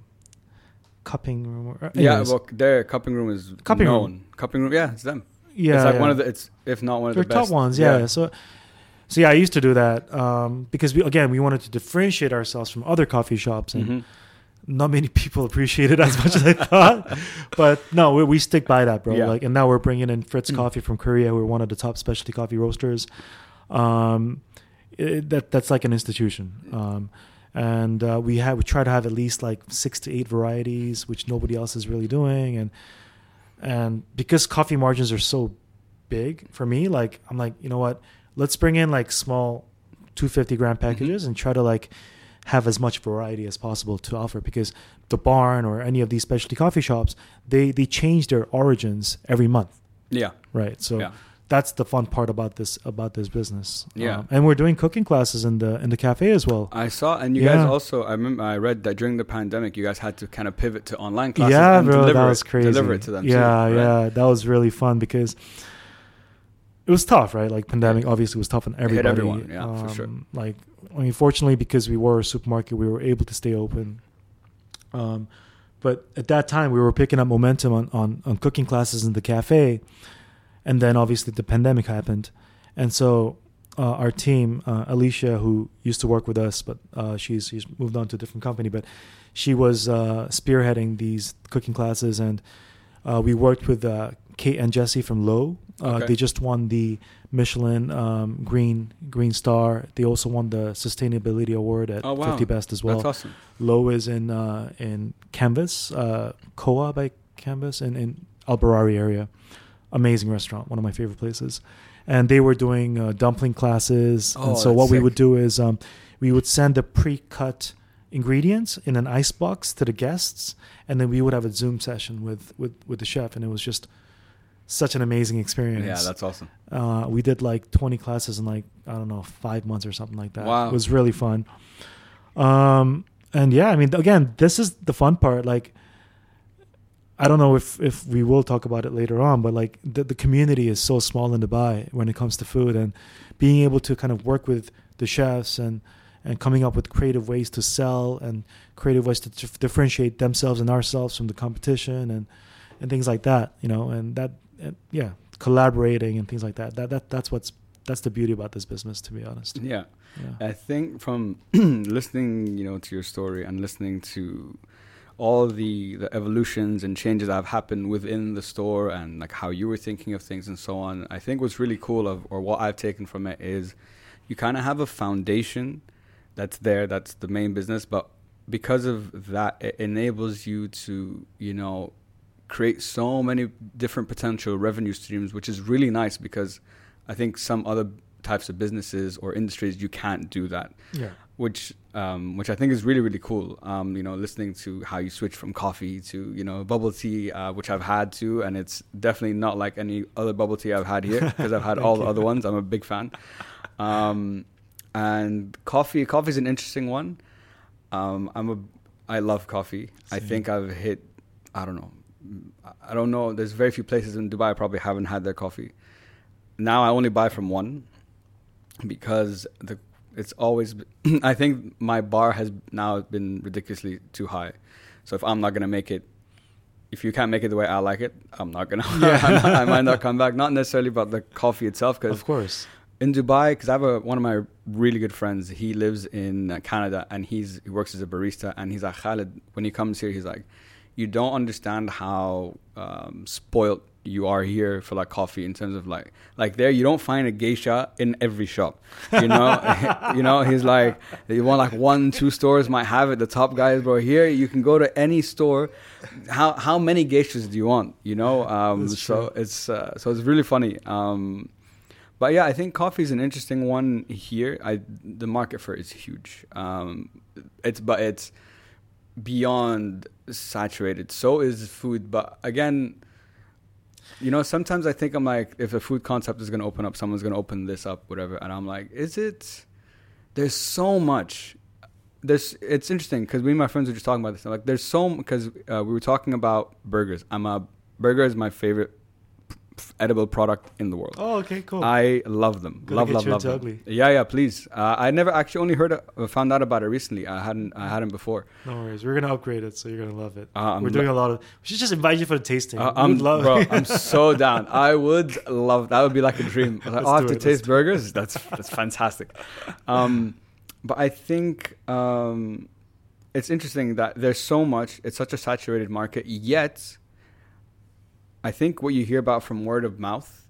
Cupping room. or- Yeah, well, their cupping room is Cupping room. known. Cupping room, yeah, it's them. yeah, it's like yeah. one of the. It's if not one of They're the best top ones, yeah. So, so yeah, I used to do that um, because we again we wanted to differentiate ourselves from other coffee shops, and Mhm. Not many people appreciate it as much as I thought. but no, we, we stick by that, bro. Yeah. Like, and now we're bringing in Fritz Mm. Coffee from Korea. We're one of the top specialty coffee roasters. Um, it, that that's like an institution. Um, and uh, we have we try to have at least like six to eight varieties, which nobody else is really doing, and and because coffee margins are so big for me, like I'm like, you know what? Let's bring in like small 250 gram packages and try to like have as much variety as possible to offer because the barn or any of these specialty coffee shops, they they change their origins every month, Yeah, right? So yeah, that's the fun part about this about this business. Yeah. Um, and we're doing cooking classes in the in the cafe as well. I saw, and you guys also. I remember I read that during the pandemic, you guys had to kind of pivot to online classes. Yeah, and bro, deliver that it, was crazy. Deliver it to them. Yeah, too, right? yeah, that was really fun because it was tough, right? Like pandemic obviously was tough on everybody. Hit everyone, yeah, for sure. Um, Like, I mean, fortunately, because we were a supermarket, we were able to stay open. Um, but at that time, we were picking up momentum on, on, on cooking classes in the cafe, and then obviously the pandemic happened, and so uh, our team, uh, Alicia, who used to work with us, but uh, she's she's moved on to a different company, but she was uh, spearheading these cooking classes, and uh, we worked with uh, Kate and Jesse from Lowe. Uh, Okay. They just won the Michelin um, Green Green Star. They also won the Sustainability Award at Oh, wow. 50 Best as well. That's awesome. Lowe is in uh, in Canvas, uh, Koa by Canvas, in in Al Barari area. Amazing restaurant, one of my favorite places. And they were doing uh, dumpling classes. Oh, and so what we would do is um, we would send the pre-cut ingredients in an ice box to the guests, and then we would have a Zoom session with with with the chef, and it was just such an amazing experience. Yeah, that's awesome. Uh, we did like 20 classes in like I don't know five months or something like that. Wow. it was really fun. Um, and yeah, I mean, again, this is the fun part. Like, I don't know if if we will talk about it later on, but like the the community is so small in Dubai when it comes to food, and being able to kind of work with the chefs and and coming up with creative ways to sell and creative ways to dif- differentiate themselves and ourselves from the competition and and things like that, you know, and that and yeah, collaborating and things like that. That that that's what's that's the beauty about this business, to be honest. Yeah. Yeah. I think from listening, you know, to your story and listening to all the the evolutions and changes that have happened within the store and like how you were thinking of things and so on. I think what's really cool of or what I've taken from it is you kind of have a foundation that's there that's the main business but because of that it enables you to you know create so many different potential revenue streams which is really nice because i think some other types of businesses or industries you can't do that Yeah. which um, which I think is really really cool. Um, you know, listening to how you switch from coffee to you know bubble tea, uh, which I've had too, and it's definitely not like any other bubble tea I've had here because I've had all the other ones. I'm a big fan. Um, and coffee, coffee is an interesting one. Um, I'm a, I love coffee. I think I've hit, I don't know, I don't know. There's very few places in Dubai I probably haven't had their coffee. Now I only buy from one because the it's always I think my bar has now been ridiculously too high. So if I'm not gonna make it, if you can't make it the way I like it, I'm not gonna. I might not come back. Not necessarily about the coffee itself, because Of course. in Dubai, because I have a, one of my really good friends. He lives in uh, Canada and he's he works as a barista. And he's like Khalid. When he comes here, he's like, you don't understand how um, spoiled you are here for like coffee in terms of like like there you don't find a geisha in every shop you know? You know he's like you want like one two stores might have it the top guys bro here you can go to any store. How how many geishas do you want you know? Um so it's uh, so it's really funny. Um but yeah, I think coffee is an interesting one here. I the market for it is huge. Um, it's but it's beyond saturated. So is food, but again, you know, sometimes I think I'm like, if a food concept is going to open up, someone's going to open this up, whatever, and I'm like, is it? There's so much there's it's interesting because me and my friends were just talking about this. Like, there's so because uh, we were talking about burgers. I'm a burger is my favorite edible product in the world. Oh, okay, cool. I love them. Gotta love, love, love them. ugly. Yeah, yeah. Please. Uh, I never actually only heard, uh, found out about it recently. I hadn't, I hadn't before. no worries. We're gonna upgrade it, so you're gonna love it. Uh, We're doing a lot of. We should just invite you for the tasting. Uh, I'm, love. bro, I'm so down. I would love that. Would be like a dream. Like, oh, I have to it, taste burgers. That's that's fantastic. Um, but I think um, it's interesting that there's so much. It's such a saturated market. Yet, I think what you hear about from word of mouth,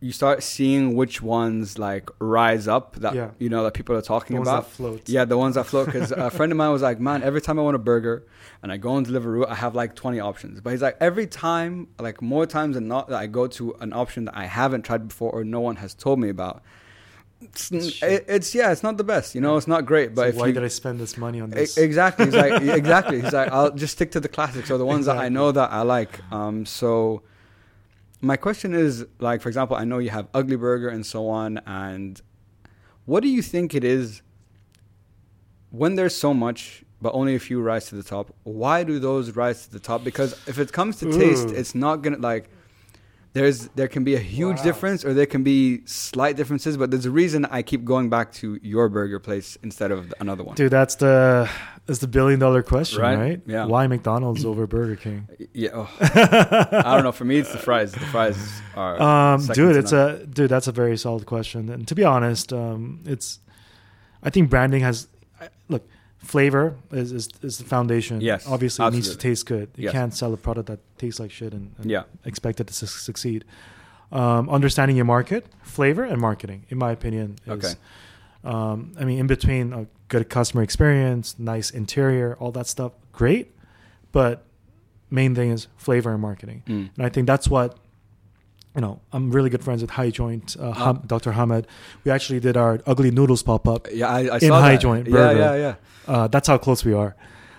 you start seeing which ones like rise up that Yeah. you know that people are talking the ones about. that float. Yeah, the ones that float. Because a friend of mine was like, "Man, every time I want a burger, and I go on Deliveroo, I have like 20 options." But he's like, every time, like more times than not, that I go to an option that I haven't tried before or no one has told me about. It's, It's shit. it, it's yeah, it's not the best. You know, it's not great. But So if why you, did I spend this money on this? Exactly. He's like exactly. He's like I'll just stick to the classics or the ones that I know that I like. Um, so my question is like, for example, I know you have Ugly Burger and so on, and what do you think it is when there's so much? But only a few rise to the top. Why do those rise to the top? Because if it comes to taste, Ooh. it's not gonna like. There's there can be a huge Wow. difference or there can be slight differences, but there's a reason I keep going back to your burger place instead of another one. Dude, that's the that's the billion dollar question, Right? right? Yeah. Why McDonald's over Burger King? Yeah, oh. I don't know. For me, it's the fries. The fries are. Um, dude, it's none. a dude. That's a very solid question. And to be honest, um, it's. I think branding has. Look, flavor is is, is the foundation. Yes, obviously it needs to taste good. You Yes. can't sell a product that tastes like shit and, and Yeah. expect it to su- succeed. Um, understanding your market, flavor, and marketing, in my opinion, is. Okay. Um, I mean, in between a good customer experience, nice interior, all that stuff, great. But main thing is flavor and marketing. Mm. And I think that's what, you know, I'm really good friends with High Joint, uh, Ham, Dr. Hamed. We actually did our ugly noodles pop up. Yeah, I, I In High that. Joint Yeah, Burger. yeah, yeah. Uh, that's how close we are.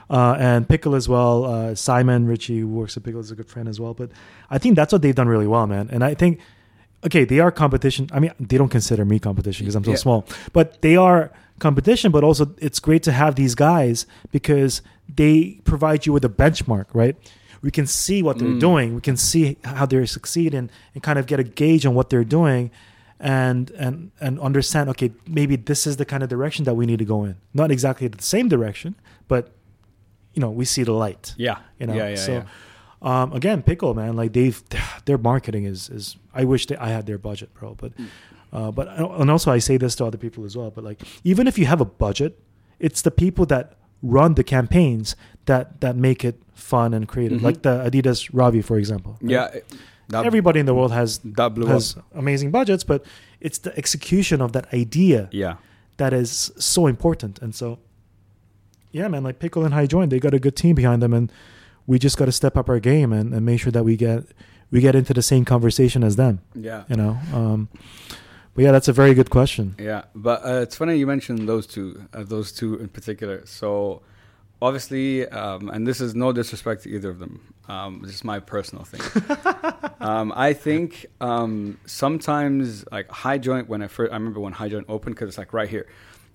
Uh, and Pickle as well. Uh, Simon Ritchie, who works at Pickle, is a good friend as well. But I think that's what they've done really well, man. And I think, okay, they are competition. I mean, they don't consider me competition because I'm so Yeah. small, but they are competition. But also, it's great to have these guys because they provide you with a benchmark, right? We can see what they're Mm. doing. We can see how they're succeeding and kind of get a gauge on what they're doing and and and understand okay maybe this is the kind of direction that we need to go in not exactly the same direction but you know we see the light Yeah. you know Yeah, yeah, so yeah. um again pickle man like they've their marketing is is i wish that i had their budget bro but Mm. uh but and also i say this to other people as well but like even if you have a budget it's the people that run the campaigns that that make it fun and creative Mhm. like the adidas ravi for example right? Yeah. That, everybody in the world has has up. amazing budgets, but it's the execution of that idea Yeah. that is so important. And so, yeah, man, like Pickle and High Joint, they got a good team behind them, and we just got to step up our game and, and make sure that we get we get into the same conversation as them. Yeah. You know, um, but yeah, that's a very good question. Yeah, but uh, it's funny you mentioned those two, uh, those two in particular. So, obviously, um, and this is no disrespect to either of them. Um, this is my personal thing. um, I think um, sometimes, like High Joint, when I first, I remember when High Joint opened because it's like right here,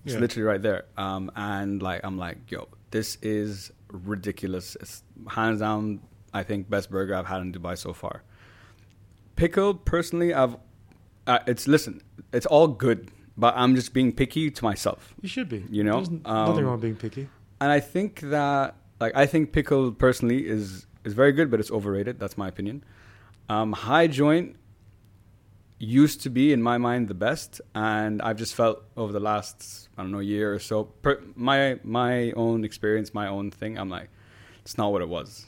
it's Yeah. literally right there. Um, and like I'm like, yo, this is ridiculous. It's hands down, I think best burger I've had in Dubai so far. Pickle, personally, I've uh, it's listen, it's all good, but I'm just being picky to myself. You should be. You know, There's um, nothing wrong being picky. And I think that like I think pickle personally is is very good, but it's overrated. That's my opinion. Um, high joint used to be in my mind the best, and I've just felt over the last I don't know year or so, per, my my own experience, my own thing. I'm like, it's not what it was.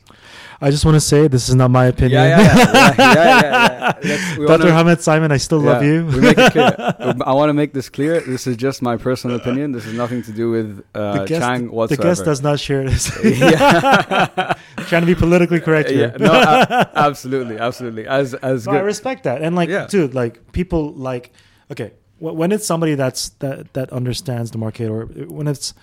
I just want to say this is not my opinion. Yeah, yeah, yeah, yeah, yeah, yeah, yeah. Dr. wanna- Simon, I still love you. we make it clear. I want to make this clear. This is just my personal opinion. This has nothing to do with uh, the guest, Chang the guest does not share this. Trying to be politically correct yeah. here. No, a- absolutely, absolutely. As as No, I respect that, and like, Yeah. dude, like people like, okay, when it's somebody that's that that understands the market, or when it's,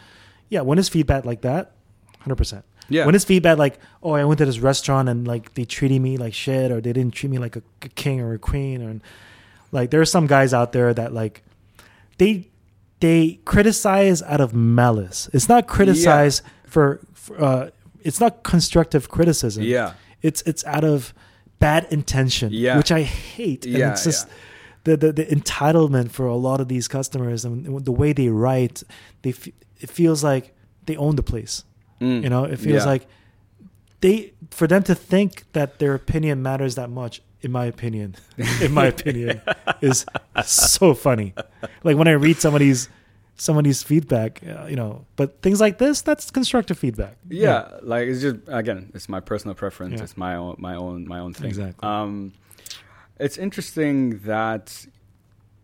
yeah, when it's feedback like that, hundred percent. Yeah. When it's feedback like, oh, I went to this restaurant and like they treated me like shit, or they didn't treat me like a, a king or a queen, or like there are some guys out there that like, they they criticize out of malice. It's not criticize for, for uh, it's not constructive criticism. Yeah. It's it's out of bad intention, Yeah. which I hate. And Yeah, it's just the, the the entitlement for a lot of these customers and the way they write, they f- it feels like they own the place. Mm. You know, it feels Yeah. like they for them to think that their opinion matters that much. In my opinion, in my opinion, is so funny. Like when I read somebody's somebody's feedback, uh, you know. But things like this, that's constructive feedback. yeah, like it's just again it's my personal preference Yeah. it's my own my own my own thing Exactly. um it's interesting that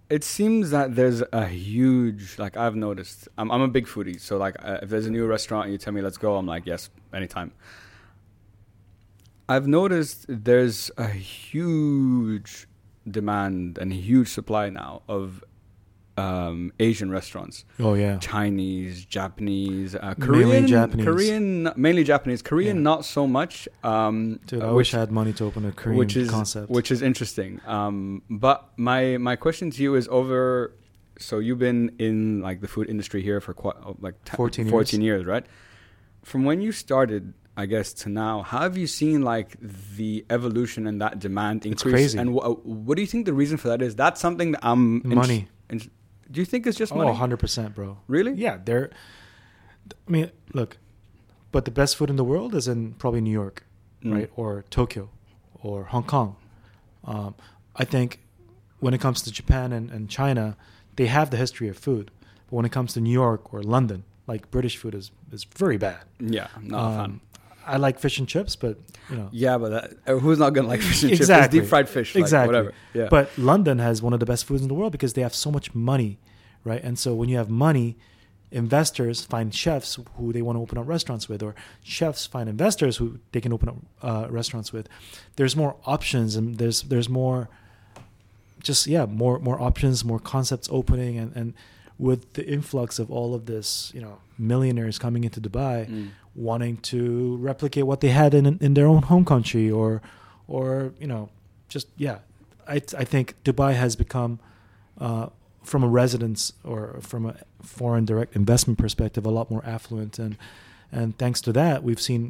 it seems that there's a huge like i've noticed i'm, I'm a big foodie so like uh, if there's a new restaurant and you tell me let's go i'm like yes anytime. I've noticed there's a huge demand and huge supply now of um, asian restaurants Oh yeah. Chinese, Japanese, uh, Mainly Korean, Japanese. Korean, mainly Japanese. Korean, Yeah. not so much. Um, Dude, uh, I wish I had money to open a Korean which is concept. which is interesting. Um, but my my question to you is over. So you've been in like the food industry here for quite uh, like 10, 14 years. 14 years, right? From when you started, I guess to now, how have you seen like the evolution and that demand It's increase? crazy. And wh- what do you think the reason for that is? That's something that I'm Money. int- do you think it's just oh, money? 100%, bro. Really? Yeah, they're. I mean, look, but the best food in the world is in probably New York, Mm. right, or Tokyo, or Hong Kong. Um, I think when it comes to Japan and, and China, they have the history of food. But when it comes to New York or London, like British food is is very bad. Yeah, not a fan. I like fish and chips, but you know. Yeah, but that, uh, who's not gonna like fish and chips? Exactly. It's deep fried fish, like, Exactly. whatever. Yeah, But London has one of the best foods in the world because they have so much money, right? And so when you have money, investors find chefs who they want to open up restaurants with, or chefs find investors who they can open up uh, restaurants with. There's more options, and there's there's more, just yeah, more more options, more concepts opening, and and with the influx of all of this, you know, millionaires coming into Dubai Mm. wanting to replicate what they had in in their own home country or or you know just yeah i i think dubai has become uh from a residence or from a foreign direct investment perspective a lot more affluent and and thanks to that we've seen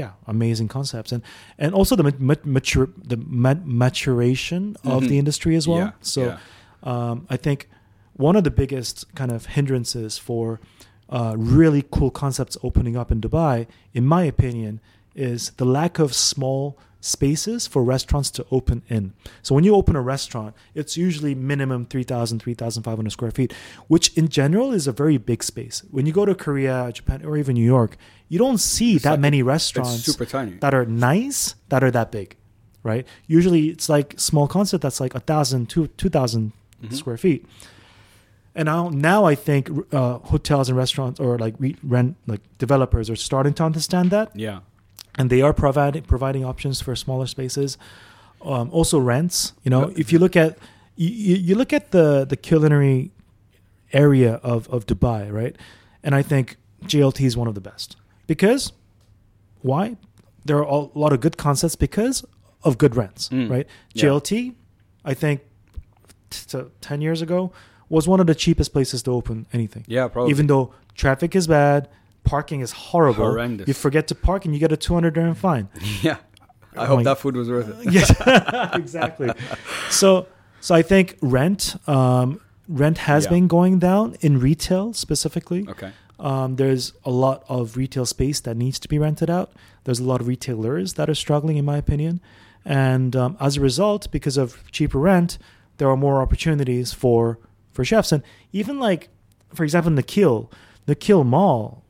yeah amazing concepts and and also the ma- ma- mature the ma- maturation of Mhm. the industry as well Yeah, so yeah. um, I think one of the biggest kind of hindrances for uh, really cool concepts opening up in Dubai, in my opinion, is the lack of small spaces for restaurants to open in. So when you open a restaurant, it's usually minimum 3,000, 3,500 square feet, which in general is a very big space. When you go to Korea, Japan, or even New York, you don't see It's that like- many restaurants that are nice that are that big, right? Usually it's like small concept that's like a thousand, two, two thousand Mhm. square feet. And now, now I think uh, hotels and restaurants or like re- rent like developers are starting to understand that, Yeah, and they are providing providing options for smaller spaces. Um, also rents. You know, if you look at you, you look at the the culinary area of of Dubai, right? And I think JLT is one of the best because why? There are a lot of good concepts because of good rents, Mm. right? Yeah. JLT, I think, t- t- ten years ago was one of the cheapest places to open anything. yeah, probably. Even though traffic is bad, parking is horrible. Horrendous. You forget to park and you get a two hundred dirham fine. yeah, I Oh hope my- that food was worth it. yes, exactly. So, so I think rent, um, rent has Yeah. been going down in retail specifically. Okay. Um, there's a lot of retail space that needs to be rented out. There's a lot of retailers that are struggling, in my opinion, and um, as a result, because of cheaper rent, there are more opportunities for for chefs. And even like, for example, Nakheel, Nakheel Mall.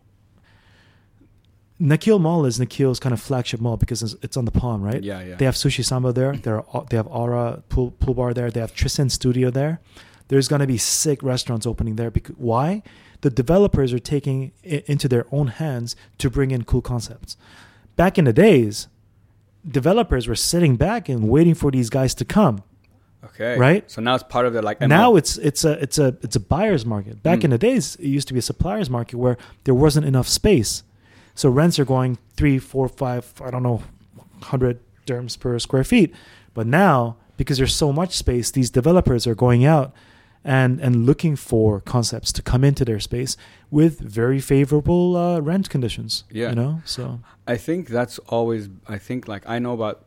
Nakheel Mall is Nakheel's kind of flagship mall because it's, it's on the palm, right? Yeah, yeah. They have Sushi Samba there. There are, they have Aura pool, pool bar there. They have Trèsind Studio there. There's going to be sick restaurants opening there. Because, why? The developers are taking it into their own hands to bring in cool concepts. Back in the days, developers were sitting back and waiting for these guys to come. Okay. right? So now it's part of the like. Now it's it's a it's a it's a buyer's market. Back Mm. in the days, it used to be a supplier's market where there wasn't enough space, so rents are going three, four, five, I don't know, hundred dirhams per square feet. But now, because there's so much space, these developers are going out and and looking for concepts to come into their space with very favorable uh, rent conditions. Yeah. you know. So I think that's always. I think like I know about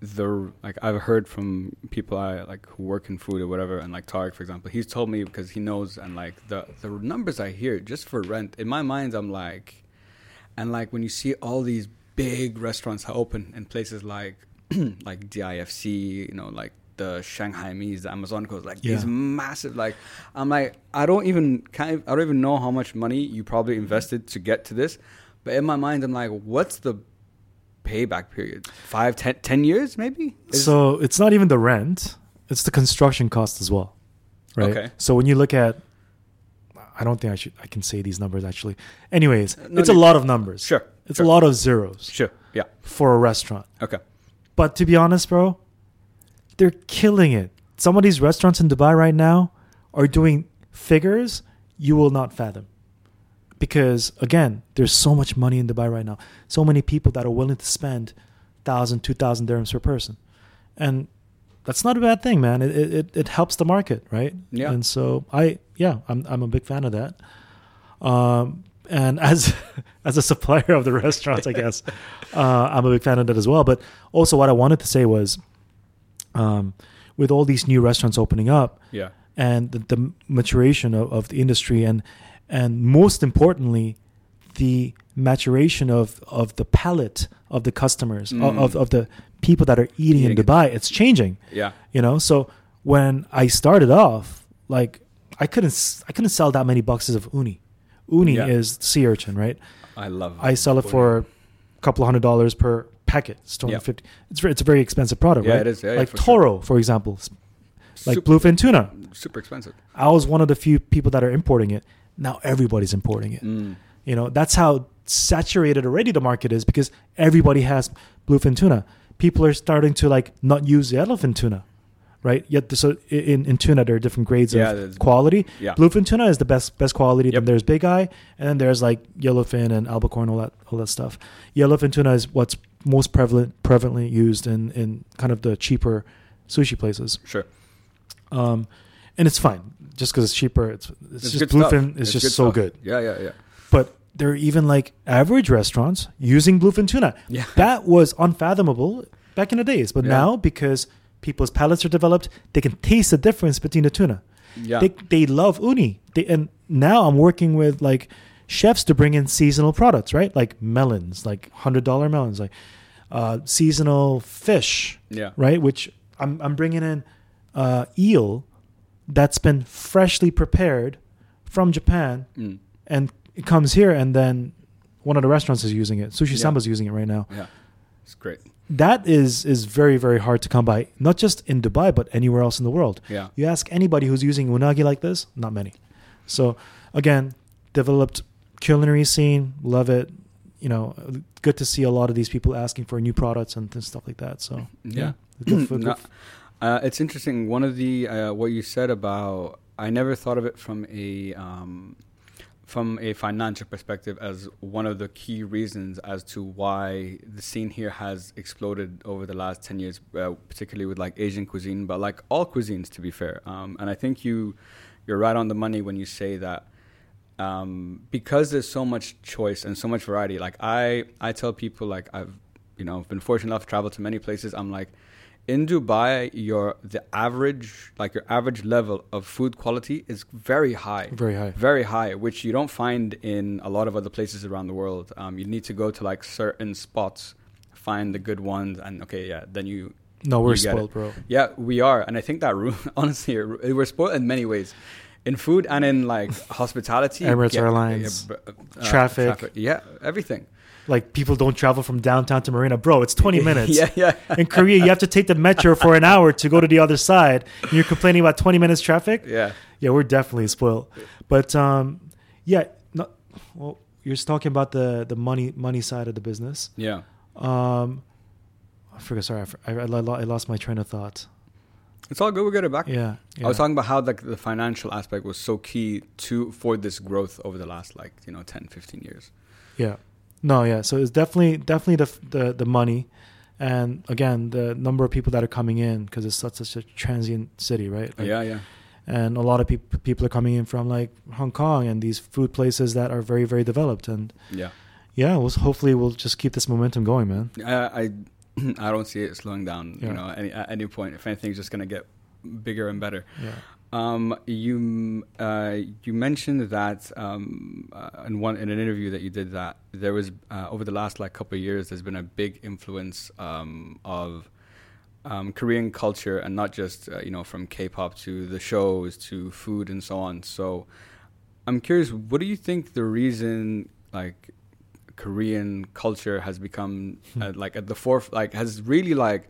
the like I've heard from people I like who work in food or whatever, and like Tarek, for example, he's told me because he knows and like the the numbers I hear just for rent in my mind, I'm like, and like when you see all these big restaurants open in places like like DIFC, you know, like the Shanghai Me's, the Amazonico, like Yeah. these massive, like I'm like I don't even kind I don't even know how much money you probably invested to get to this, but in my mind I'm like, what's the payback period? Five, ten, ten years maybe? Is- so it's not even the rent; it's the construction cost as well, right? Okay. So when you look at, I don't think I should I can say these numbers actually. Anyways, No it's a lot of numbers. sure, It's sure. a lot of zeros Sure, yeah, for a restaurant. okay, But to be honest, bro, they're killing it. Some of these restaurants in Dubai right now are doing figures you will not fathom. Because again, there's so much money in Dubai right now. So many people that are willing to spend thousand, two thousand dirhams per person. And that's not a bad thing, man. It, it it- it helps the market, right? Yeah. And so I yeah, I'm I'm a big fan of that. Um and as as a supplier of the restaurants, I guess, uh, I'm a big fan of that as well. But also, what I wanted to say was, um, with all these new restaurants opening up yeah, and the, the maturation of, of the industry, and and most importantly, the maturation of of the palate of the customers of, Mm. of of the people that are eating in Eating it. Dubai, it's changing yeah, you know so when i started off like i couldn't i couldn't sell that many boxes of uni uni Yeah. is sea urchin right I love. It. I sell it for a couple hundred dollars per packet it's 250 it's, very, it's a very expensive product Yeah, right it is. Yeah, yeah, like for sure. toro for example like super, bluefin tuna super expensive. i was one of the few people that are importing it now everybody's importing it Mm. you know, that's how saturated already the market is because everybody has bluefin tuna. People are starting to like not use yellowfin tuna, right? Yet, so in, in tuna there are different grades Yeah, of quality. Yeah, Bluefin tuna is the best best quality. Yep. Then there's big eye, and then there's like yellowfin and albacore, all that all that stuff. Yellowfin tuna is what's most prevalent prevalently used in in kind of the cheaper sushi places. sure. Um, and it's fine just because it's cheaper. It's it's, It's just good stuff. bluefin. It's, just so stuff. good. Yeah, yeah, yeah. But there are even like average restaurants using bluefin tuna. Yeah. That was unfathomable back in the days. But Yeah. now, because people's palates are developed, they can taste the difference between the tuna. Yeah. They, they love uni. They, and now I'm working with like chefs to bring in seasonal products, right? Like melons, like $100 melons, like uh, seasonal fish, yeah. right? Which I'm, I'm bringing in uh, eel that's been freshly prepared from Japan Mm. and it comes here and then one of the restaurants is using it. Sushi Yeah. Samba's using it right now. Yeah. It's great. That is is very very hard to come by, not just in Dubai but anywhere else in the world. Yeah. You ask anybody who's using unagi like this, not many. So again, developed culinary scene, love it. You know, good to see a lot of these people asking for new products and th- stuff like that. So Yeah. good for- No, good f- uh, it's interesting. One of the uh, what you said about I never thought of it from a um, from a financial perspective as one of the key reasons as to why the scene here has exploded over the last 10 years uh, particularly with like asian cuisine but like all cuisines to be fair um, and i think you you're right on the money when you say that um, because there's so much choice and so much variety like i i tell people like i've you know been fortunate enough to travel to many places i'm like in Dubai, your the average like your average level of food quality is very high, very high. very high, which you don't find in a lot of other places around the world. Um, you need to go to like certain spots, find the good ones, and okay, yeah, then you. No, we're you get spoiled, bro. Yeah, we are, and I think that ru- honestly, we're spoiled in many ways, in food and in like hospitality, Emirates yeah, Airlines, uh, traffic. yeah, everything. Like people don't travel from downtown to Marina, bro. It's 20 minutes. yeah, yeah. In Korea, you have to take the metro for an hour to go to the other side. And you're complaining about 20 minutes traffic. yeah. Yeah, we're definitely spoiled. But um, yeah, no, well, you're just talking about the the money money side of the business. Yeah. Um, I forgot. Sorry, I, I, I I lost my train of thought. It's all good. We'll get it back. Yeah, yeah. I was talking about how like the financial aspect was so key to for this growth over the last like you know 10 15 years Yeah. No, yeah. So it's definitely definitely the the the money, and again the number of people that are coming in because it's such such a transient city, right? Like, yeah yeah and a lot of people people are coming in from like Hong Kong and these food places that are very very developed. And Yeah. yeah, we'll, hopefully we'll just keep this momentum going, man. I I, I don't see it slowing down. Yeah. You know, any, at any point. If anything, it's just gonna get bigger and better. Yeah. Um, you uh, you mentioned that um, uh, in one in an interview that you did that there was uh, over the last like couple of years there's been a big influence um, of um, Korean culture and not just uh, you know from K-pop to the shows to food and so on. So I'm curious, what do you think the reason like Korean culture has become uh, like at the foref like has really like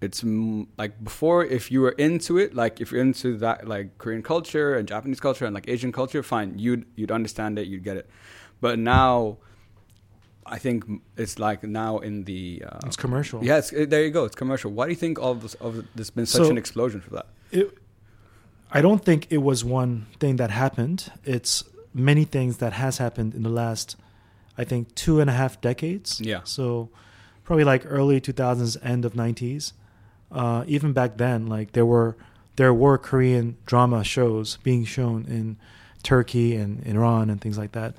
it's like before if you were into it like if you're into that like korean culture and japanese culture and like asian culture fine you'd you'd understand it you'd get it but now i think it's like now in the uh, It's commercial. yes it, there you go it's commercial why do you think all of this of this been such So- an explosion for that it, I don't think it was one thing that happened. It's many things that has happened in the last, I think, two and a half decades. Yeah. So probably like early 2000s, end of 90s. Uh, even back then, like there were there were Korean drama shows being shown in Turkey and Iran and things like that.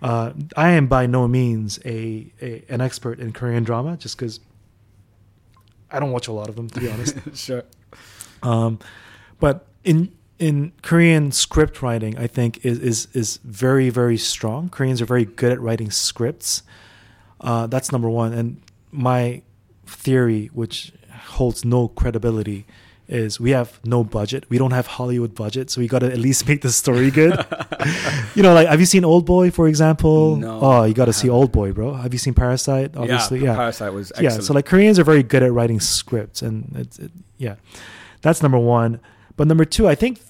Uh, I am by no means a, a an expert in Korean drama, just because I don't watch a lot of them, to be honest. sure Um, but in in Korean script writing, I think is is is very very strong. Koreans are very good at writing scripts. Uh, that's number one. And my theory, which holds no credibility, is we have no budget. We don't have Hollywood budget, so we got to at least make the story good. you know, like have you seen Old Boy, for example? No, oh, you got to see. Old Boy, bro. Have you seen Parasite? Obviously, yeah, yeah parasite was excellent yeah so like koreans are very good at writing scripts and it's it, yeah that's number one but number two i think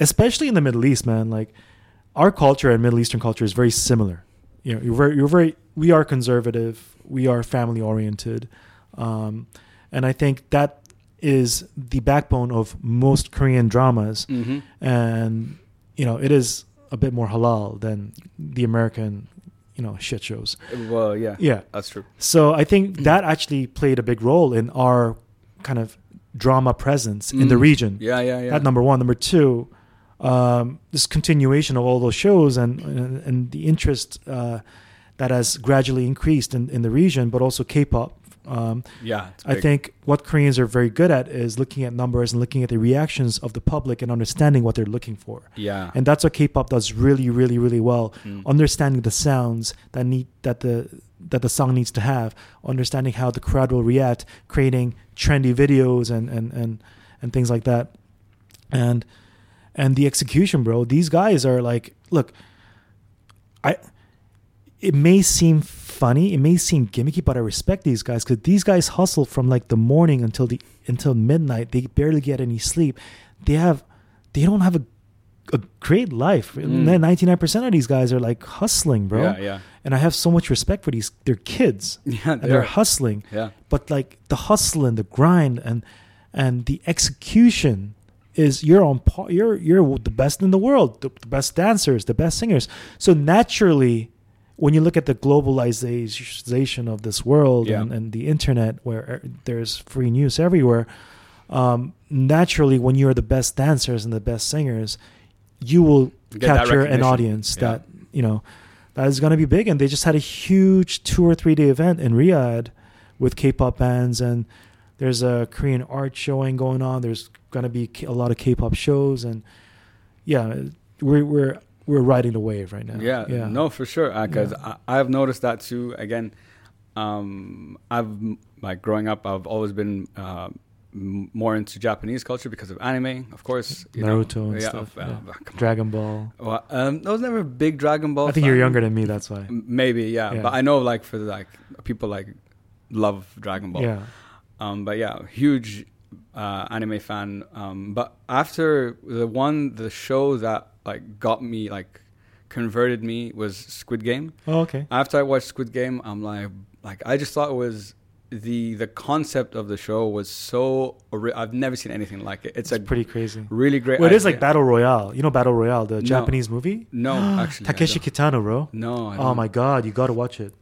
especially in the middle east man like our culture and middle eastern culture is very similar you know you're very you're very we are conservative we are family oriented um, and i think that is the backbone of most korean dramas hmm and you know it is a bit more halal than the american you know shit shows well yeah yeah that's true so I think that actually played a big role in our kind of drama presence in the Mm. region. yeah yeah yeah That number one. Number two, um, this continuation of all those shows and and, and the interest uh, that has gradually increased in, in the region, but also K-pop. Um, yeah I think what Koreans are very good at is looking at numbers and looking at the reactions of the public and understanding what they're looking for. yeah And that's what K-pop does really, really, really well Mm. understanding the sounds that need that the that the song needs to have, understanding how the crowd will react, creating trendy videos and and and and things like that, and and the execution, bro. These guys are like, look, I. It may seem funny, it may seem gimmicky, but I respect these guys because these guys hustle from like the morning until the until midnight. They barely get any sleep. They have, they don't have a a great life. Mm. Ninety nine percent of these guys are like hustling, bro. yeah yeah And I have so much respect for these. They're kids yeah they're- they're hustling, yeah but like the hustle and the grind and and the execution is you're on par. You're you're the best in the world, the, the best dancers, the best singers. So naturally, when you look at the globalization of this world Yeah. and, and the internet, where uh, there's free news everywhere, um, naturally, when you're the best dancers and the best singers, you will capture an audience Yeah. that you know that is going to be big. And they just had a huge two or three day event in Riyadh with K-pop bands, and there's a Korean art showing going on. There's going to be a lot of K-pop shows, and yeah, we're we're we're riding the wave right now. Yeah, yeah, no, for sure. Because Yeah. I I've noticed that too. Again, um, I've like growing up, I've always been uh, m- more into Japanese culture because of anime, of course. You Naruto know, and yeah, stuff. uh, yeah. Dragon Ball. Well, um, I was never a big Dragon Ball. I think you're younger than me. That's why. Maybe, yeah. Yeah. But I know, like, for like people like love Dragon Ball. Yeah. Um, but yeah, huge uh, anime fan. Um, but after the one, the show that like got me like converted me was Squid Game. Oh, okay. After I watched Squid Game, I'm like, like I just thought it was the the concept of the show was so. ori- I've never seen anything like it. It's, It's a pretty crazy. really great. Well, it is like. Battle Royale. You know Battle Royale, the No. Japanese movie. No, actually, Takeshi. Kitano, bro. No, I Oh my god, you got to watch it.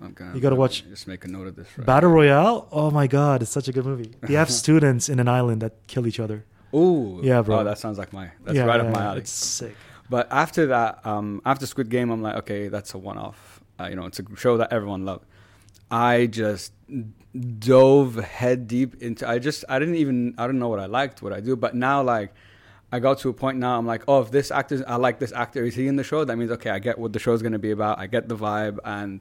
I'm gonna- you gotta watch Just make a note of this. Right Battle Royale. Oh my god, it's such a good movie. They have students in an island that kill each other. Ooh, Yeah, bro. Oh, that sounds like my. That's yeah, right yeah, up my alley. It's sick. But after that, um, after Squid Game, I'm like, okay, that's a one-off. Uh, you know, it's a show that everyone loved. I just dove head deep into. I just, I didn't even, I don't know what I liked, what I do. But now, like, I got to a point now. I'm like, oh, if this actor, I like this actor. Is he in the show? That means okay, I get what the show's gonna be about. I get the vibe, and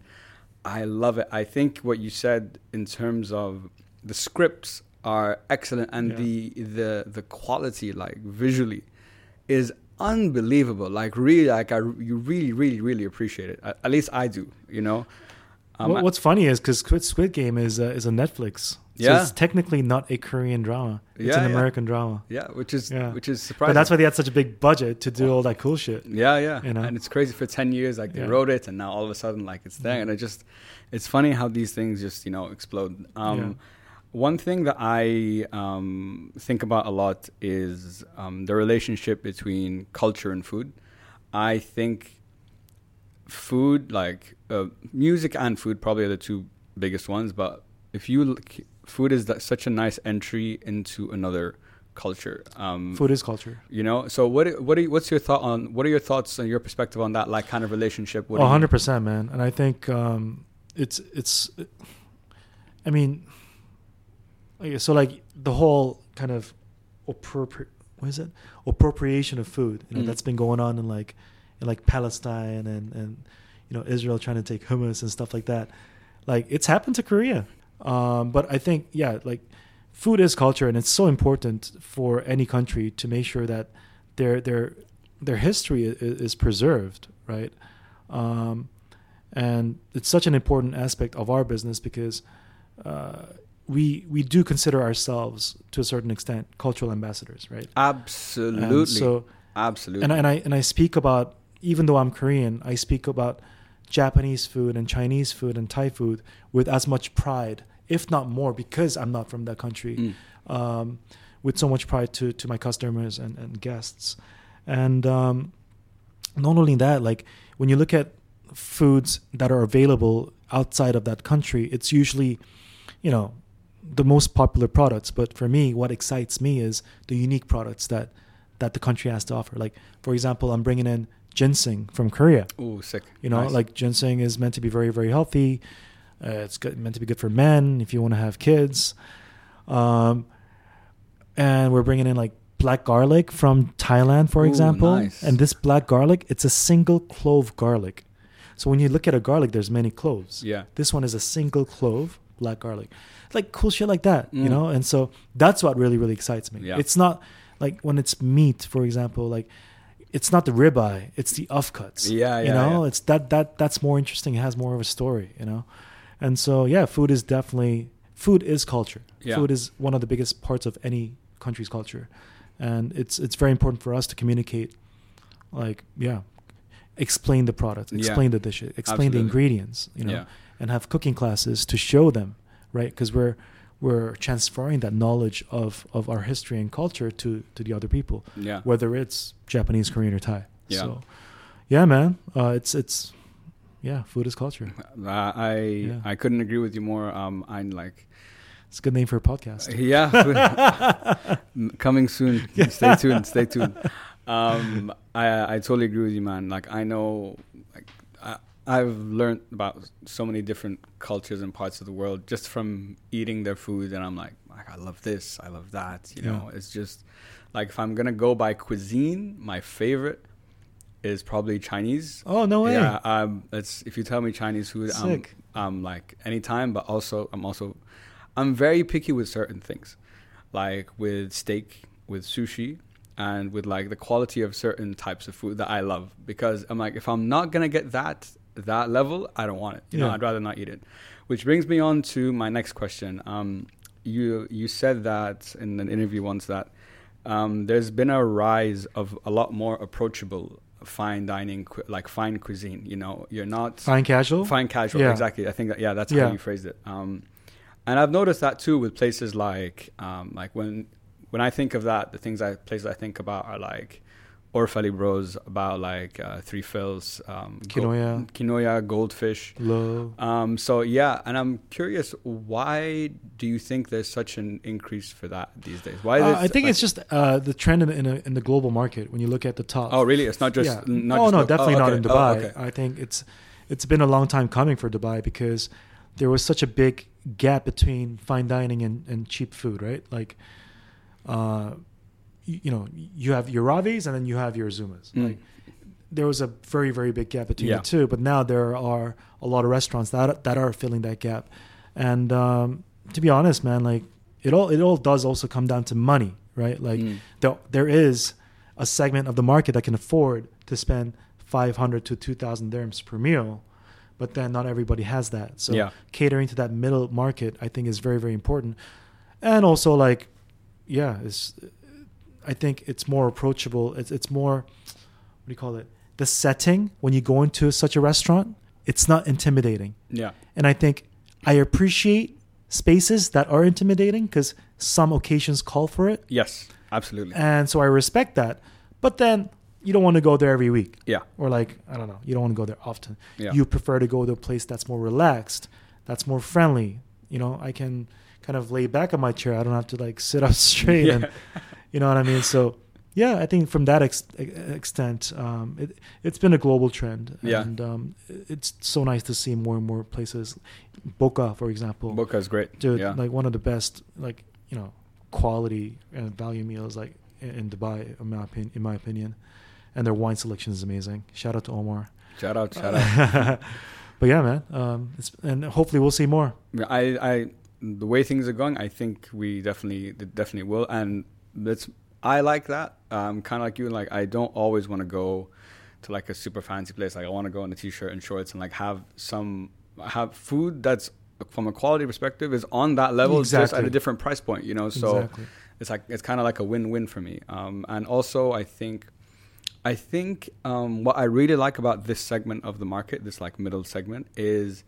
I love it. I think what you said in terms of the scripts are excellent, and Yeah. the the the quality, like visually, is unbelievable. Like really, like I you really, really, really appreciate it. At, at least I do. You know. Um, What- what's funny is because Squid, Squid Game is a, is a Netflix. So Yeah. it's technically not a Korean drama. It's Yeah, an yeah. American drama. yeah, which is Yeah. which is surprising. But that's why they had such a big budget to do all that cool shit. Yeah, yeah. You know? And it's crazy for 10 years, like they Yeah. wrote it and now all of a sudden, like it's there. And it just, it's funny how these things just, you know, explode. Um, Yeah. One thing that I um, think about a lot is um, the relationship between culture and food. I think food, like uh, music and food, probably are the two biggest ones. But if you look, food is that such a nice entry into another culture. Um, Food is culture. you know, so what? What? Are you, what's your thought on? What are your thoughts and your perspective on that, like kind of relationship? Oh, 100 percent, man. And I think um, it's it's. I mean, okay, so like the whole kind of appropri- what is it appropriation of food you know Mm. that's been going on in like in like Palestine and and you know Israel trying to take hummus and stuff like that. Like it's happened to Korea, um, but I think yeah, like food is culture, and it's so important for any country to make sure that their their their history is, is preserved, right? Um, and it's such an important aspect of our business because uh, we we do consider ourselves to a certain extent cultural ambassadors, right? Absolutely. And so Absolutely. and I, and I and I speak about even though I'm Korean, I speak about Japanese food and Chinese food and Thai food with as much pride, if not more, because I'm not from that country, Mm. um, with so much pride to to my customers and, and guests, and um, not only that, like when you look at foods that are available outside of that country, it's usually, you know, the most popular products. But for me, what excites me is the unique products that that the country has to offer. Like, for example, I'm bringing in ginseng from Korea. Ooh, sick. You know, Nice. like ginseng is meant to be very, very healthy. Uh, it's good, meant to be good for men if you want to have kids. Um, and we're bringing in like black garlic from Thailand, for Ooh, example. nice. And this black garlic, it's a single clove garlic. So when you look at a garlic, there's many cloves. yeah. This one is a single clove, black garlic. Like cool shit like that, you Mm. know? And so that's what really, really excites me. Yeah. It's not like when it's meat, for example, like it's not the ribeye, it's the offcuts. Yeah, You know, yeah. it's that that that's more interesting. It has more of a story, you know? And so yeah, food is definitely food is culture. Yeah. Food is one of the biggest parts of any country's culture. And it's it's very important for us to communicate like, yeah, explain the product, Yeah. explain the dishes, explain the ingredients, you know yeah. And have cooking classes to show them, right? Because we're we're transferring that knowledge of of our history and culture to to the other people, Yeah. whether it's Japanese, Korean, or Thai. Yeah. So, yeah, man, uh, it's it's yeah, food is culture. Uh, I Yeah. I couldn't agree with you more. Um, I'm like, It's a good name for a podcast. yeah, coming soon. Stay tuned. Stay tuned. Um, I I totally agree with you, man. Like I know, like I've learned about so many different cultures and parts of the world just from eating their food, and I'm like, like I love this, I love that. You know, it's just like if I'm gonna go by cuisine, my favorite is probably Chinese. Oh no way! Yeah, um, it's if you tell me Chinese food, I'm, I'm like anytime. But also, I'm also, I'm very picky with certain things, like with steak, with sushi, and with like the quality of certain types of food that I love. Because I'm like, if I'm not gonna get that that level, I don't want it. You know, I'd rather not eat it. Which brings me on to my next question. Um, you you said that in an interview once that um, there's been a rise of a lot more approachable fine dining, like fine cuisine. You know, you're not Fine casual. fine casual. Yeah. Exactly. I think that, yeah, that's Yeah. how you phrased it. Um, and I've noticed that too with places like um, like when when I think of that, the things I places I think about are like Orfali Bros about like uh, three Fils, um, go- Kinoya. Kinoya, goldfish. Low. Um, so yeah, and I'm curious, why do you think there's such an increase for that these days? Why? Uh, I think like- it's just uh, the trend in, in, a, in the global market when you look at the top. Oh, really? It's not just. yeah. Not oh just no, the- definitely oh, not okay. in Oh, Dubai. okay. I think it's it's been a long time coming for Dubai because there was such a big gap between fine dining and, and cheap food, right? Like, uh, you, know, you have your Ravis and then you have your Zumas. Mm. Like, there was a very very big gap between Yeah. the two, but now there are a lot of restaurants that that are filling that gap. And um, to be honest, man, like it all it all does also come down to money, right? Like Mm. there, there is a segment of the market that can afford to spend 500 to 2000 dirhams per meal but then not everybody has that so Yeah. catering to that middle market i think is very very important and also like yeah it's i think it's more approachable it's it's more what do you call it the setting when you go into such a restaurant it's not intimidating Yeah. and I think I appreciate spaces that are intimidating because some occasions call for it. Yes. Absolutely. And so I respect that. But then you don't want to go there every week. Yeah. Or like, I don't know, you don't want to go there often. Yeah. You prefer to go to a place that's more relaxed, that's more friendly. You know, I can kind of lay back on my chair. I don't have to like sit up straight Yeah. and you know what I mean? So yeah, I think from that ex- extent, um, it, it's been a global trend. Yeah. And um, it's so nice to see more and more places. Boca, for example. Boca is great. Dude, yeah. like one of the best, like, you know, quality and value meals like in, in Dubai, in my, opinion, in my opinion. And their wine selection is amazing. Shout out to Omar. shout out. Shout out. but yeah, man. Um, it's, and hopefully we'll see more. I, I, the way things are going, I think we definitely, definitely will, and that's. I like that. Um, kind of like you. Like I don't always want to go to like a super fancy place. Like I want to go in a t-shirt and shorts and like have some have food that's from a quality perspective is on that level, just at a different price point. You know, so exactly. it's like it's kind of like a win-win for me. Um, and also, I think, I think um, what I really like about this segment of the market, this like middle segment, is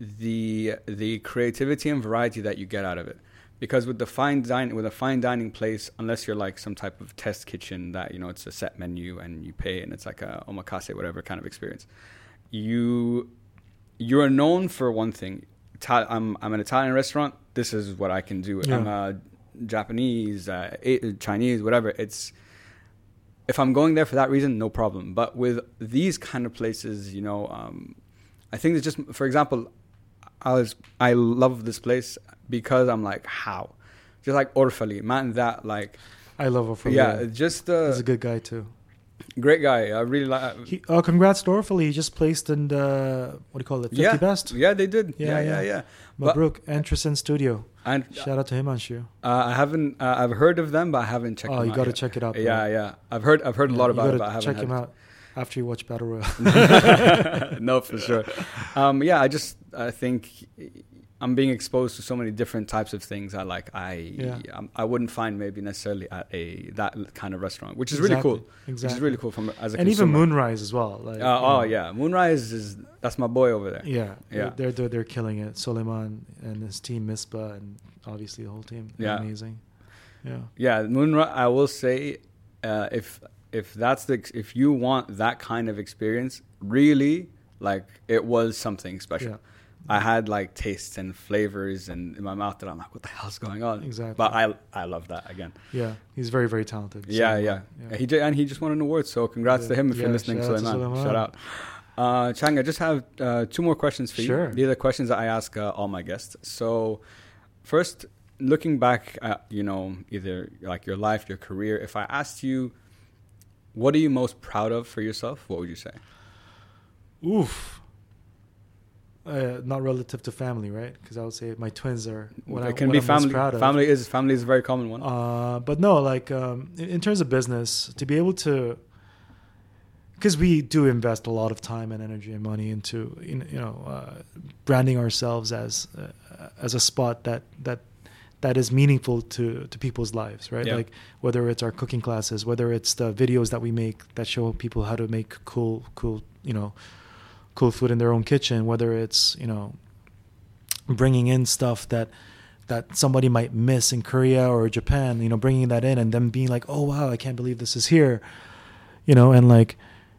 the the creativity and variety that you get out of it. Because with the fine dining, with a fine dining place, unless you're like some type of test kitchen that you know it's a set menu and you pay and it's like a omakase whatever kind of experience, you you are known for one thing. I'm I'm an Italian restaurant. This is what I can do. Yeah. I'm a Japanese, uh, Chinese, whatever. It's if I'm going there for that reason, no problem. But with these kind of places, you know, um, I think it's just, for example, I was I love this place because I'm like, how, just like Orfali, man, that like, I love Orfali. yeah, just He's a good guy too. great guy. I really like. He, uh, congrats to Orfali. He just placed in the, what do you call it, 50 yeah, best. yeah, they did. Yeah, Yeah, yeah, yeah. yeah. But- Mabruk, Trèsind Studio. And Shout out to him, Anshu. uh, I haven't, uh, I've heard of them, but I haven't checked. Oh, you got to check it out. bro. Yeah, yeah. I've heard, I've heard a lot about it, but I haven't check him out after you watch Battle Royale. no, for sure. Um, yeah, I just I think I'm being exposed to so many different types of things. I like. I Yeah. um, I wouldn't find maybe necessarily at a that kind of restaurant, which is really cool. Exactly. Which is really cool from as a And even. Moonrise as well. Like, Uh, oh know, yeah, Moonrise is that's my boy over there. Yeah, Yeah. They're, they're they're killing it. Solemann and his team, Mispa, and obviously the whole team. They're Yeah. amazing. Yeah, Yeah, Moonrise. I will say, uh, if if that's the if you want that kind of experience, really, like it was something special. yeah, I had like tastes and flavors and in my mouth that I'm like, what the hell's going on? Exactly. But I I love that again. yeah. He's very very talented. Yeah, Solemann. yeah. He and he just won an award. So congrats Yeah. to him if you're listening, shout Solemann. Solemann. Shout out. Uh, Chang, I just have uh, two more questions for you. Sure. These are questions that I ask uh, all my guests. So, first, looking back at you know either like your life, your career, if I asked you, what are you most proud of for yourself? What would you say? Oof. Uh, not relative to family, right? Because I would say my twins are what, it I, can what be I'm family. proud of. Family is family is a very common one. Uh, but no, like um, in, in terms of business, to be able to, because we do invest a lot of time and energy and money into you know, you know uh, branding ourselves as uh, as a spot that that that is meaningful to to people's lives, right? Yeah. Like whether it's our cooking classes, whether it's the videos that we make that show people how to make cool cool you know cool food in their own kitchen, whether it's you know bringing in stuff that that somebody might miss in Korea or Japan, you know, bringing that in and them being like, "Oh wow, I can't believe this is here." you know, and like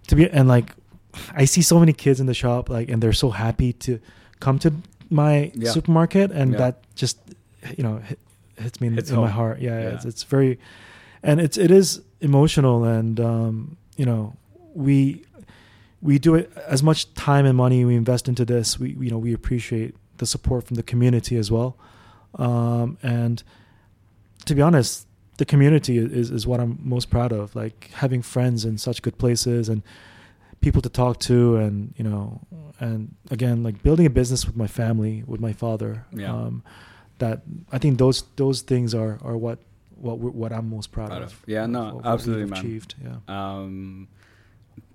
to be and like I see so many kids in the shop like and they're so happy to come to my Yeah. supermarket and Yeah. that just you know hit, hits me in, in my heart. Yeah, Yeah. It's, it's very and it's it is emotional and um, you know we we do it as much time and money we invest into this. We you know we appreciate the support from the community as well, um, and to be honest, the community is is what I'm most proud of. Like having friends in such good places and people to talk to, and you know, and again, like building a business with my family, with my father. Yeah. Um, that I think those those things are are what what what I'm most proud, Proud of. of. Yeah, no, absolutely, man. Achieved. Yeah. Um,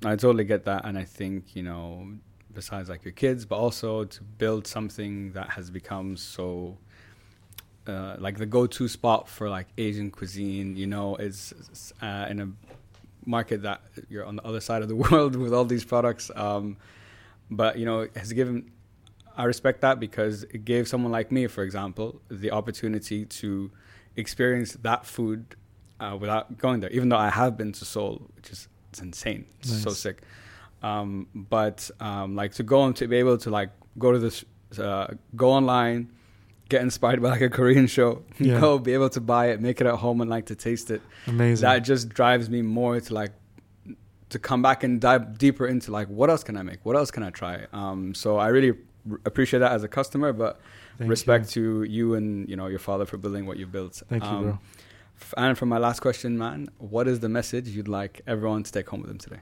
I totally get that, and I think you know, besides like your kids, but also to build something that has become so. Uh, like the go-to spot for like Asian cuisine, you know, is uh, in a market that you're on the other side of the world with all these products. Um, but you know, has given. I respect that because it gave someone like me, for example, the opportunity to experience that food uh, without going there. Even though I have been to Seoul, which is it's insane, it's so sick. Um, but um, like to go and to be able to like go to this, uh, go online, get inspired by like a Korean show, Yeah. go be able to buy it, make it at home, and like to taste it. Amazing. That just drives me more to like to come back and dive deeper into like what else can I make, what else can I try. Um, so I really r- appreciate that as a customer, but Thank respect you. to you and you know your father for building what you've built. Thank you, Um, bro. And for my last question, man, what is the message you'd like everyone to take home with them today?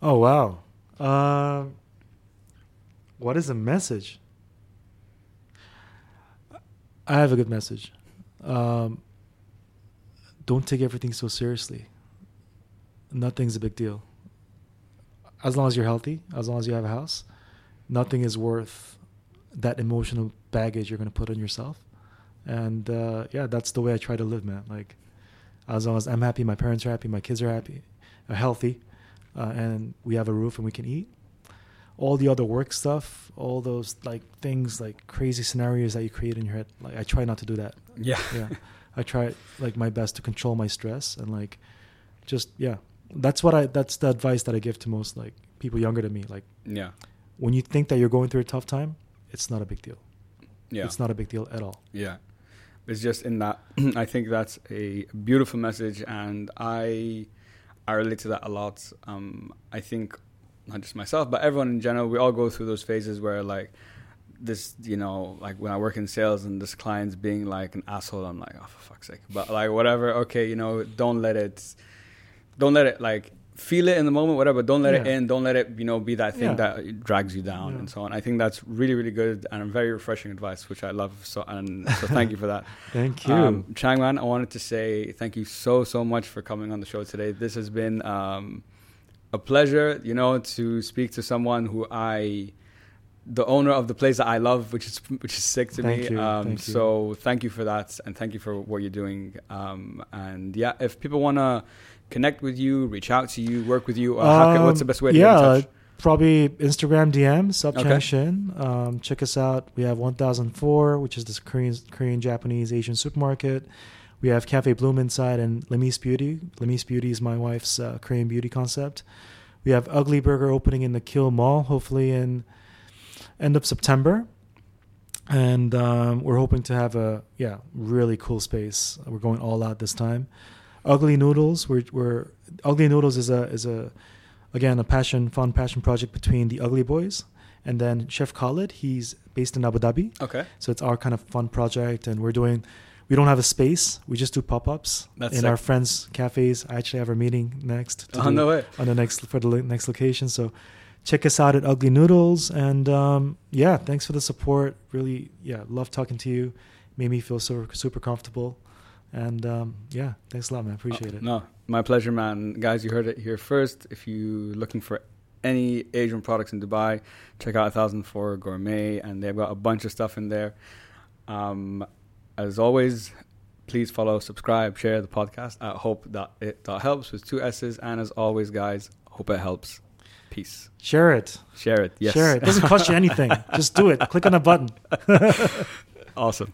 Oh wow. Um, what is the message? I have a good message. Um, don't take everything so seriously. Nothing's a big deal. As long as you're healthy, as long as you have a house, nothing is worth that emotional baggage you're going to put on yourself. And uh, yeah, that's the way I try to live, man. Like, as long as I'm happy, my parents are happy, my kids are happy, are healthy, uh, and we have a roof and we can eat. All the other work stuff, all those like things, like crazy scenarios that you create in your head, like I try not to do that. Yeah. Yeah, I try like my best to control my stress and like just yeah. That's what I. That's the advice that I give to most like people younger than me. Like Yeah. when you think that you're going through a tough time, it's not a big deal. Yeah. It's not a big deal at all. Yeah. It's just in that I think that's a beautiful message and I I relate to that a lot. Um I think not just myself, but everyone in general, we all go through those phases where like this, you know, like when I work in sales and this client's being like an asshole, I'm like, oh for fuck's sake. But like whatever, okay, you know, don't let it don't let it like feel it in the moment, whatever. Don't let it in. Don't let it, you know, be that thing Yeah. that drags you down Yeah. and so on. I think that's really, really good and very refreshing advice, which I love. So and so, thank you for that. Thank you. Um, Changman, I wanted to say thank you so so much for coming on the show today. This has been um, a pleasure, you know, to speak to someone who I, the owner of the place that I love, which is which is sick to Thank me. Um, thank you. So thank you for that, and thank you for what you're doing. Um, and yeah, if people want to connect with you, reach out to you, work with you, uh, can, what's the Um, best way to yeah, get in touch? probably Instagram DM Sup Okay. Shin. Um, check us out. We have 1004, which is this Korean, Korean, Japanese, Asian supermarket. We have Cafe Bloom inside and Lemise Beauty. Lemise Beauty is my wife's uh, Korean beauty concept. We have Ugly Burger opening in the Kill Mall, hopefully in end of September. And um, we're hoping to have a yeah really cool space. We're going all out this time. Ugly Noodles. We're, we're Ugly Noodles is a is a again a passion fun passion project between the Ugly Boys and then Chef Khalid. He's based in Abu Dhabi, Okay, so it's our kind of fun project, and we're doing. We don't have a space. We just do pop ups in sick. our friends' cafes. I actually have a meeting next do no way. on the next for the next location. So check us out at Ugly Noodles, and um, yeah, thanks for the support. Really, yeah, love talking to you. Made me feel super super comfortable, and um, yeah, thanks a lot, man. Appreciate Uh, it. No, my pleasure, man. Guys, you heard it here first. If you're looking for any Asian products in Dubai, check out 1004 Gourmet, and they've got a bunch of stuff in there. Um, as always, please follow, subscribe, share the podcast at hope that it that helps with two S's. And as always, guys, hope it helps. Peace. Share it. Share it. Yes. Share it. It doesn't cost you anything. Just do it. Click on a button. awesome.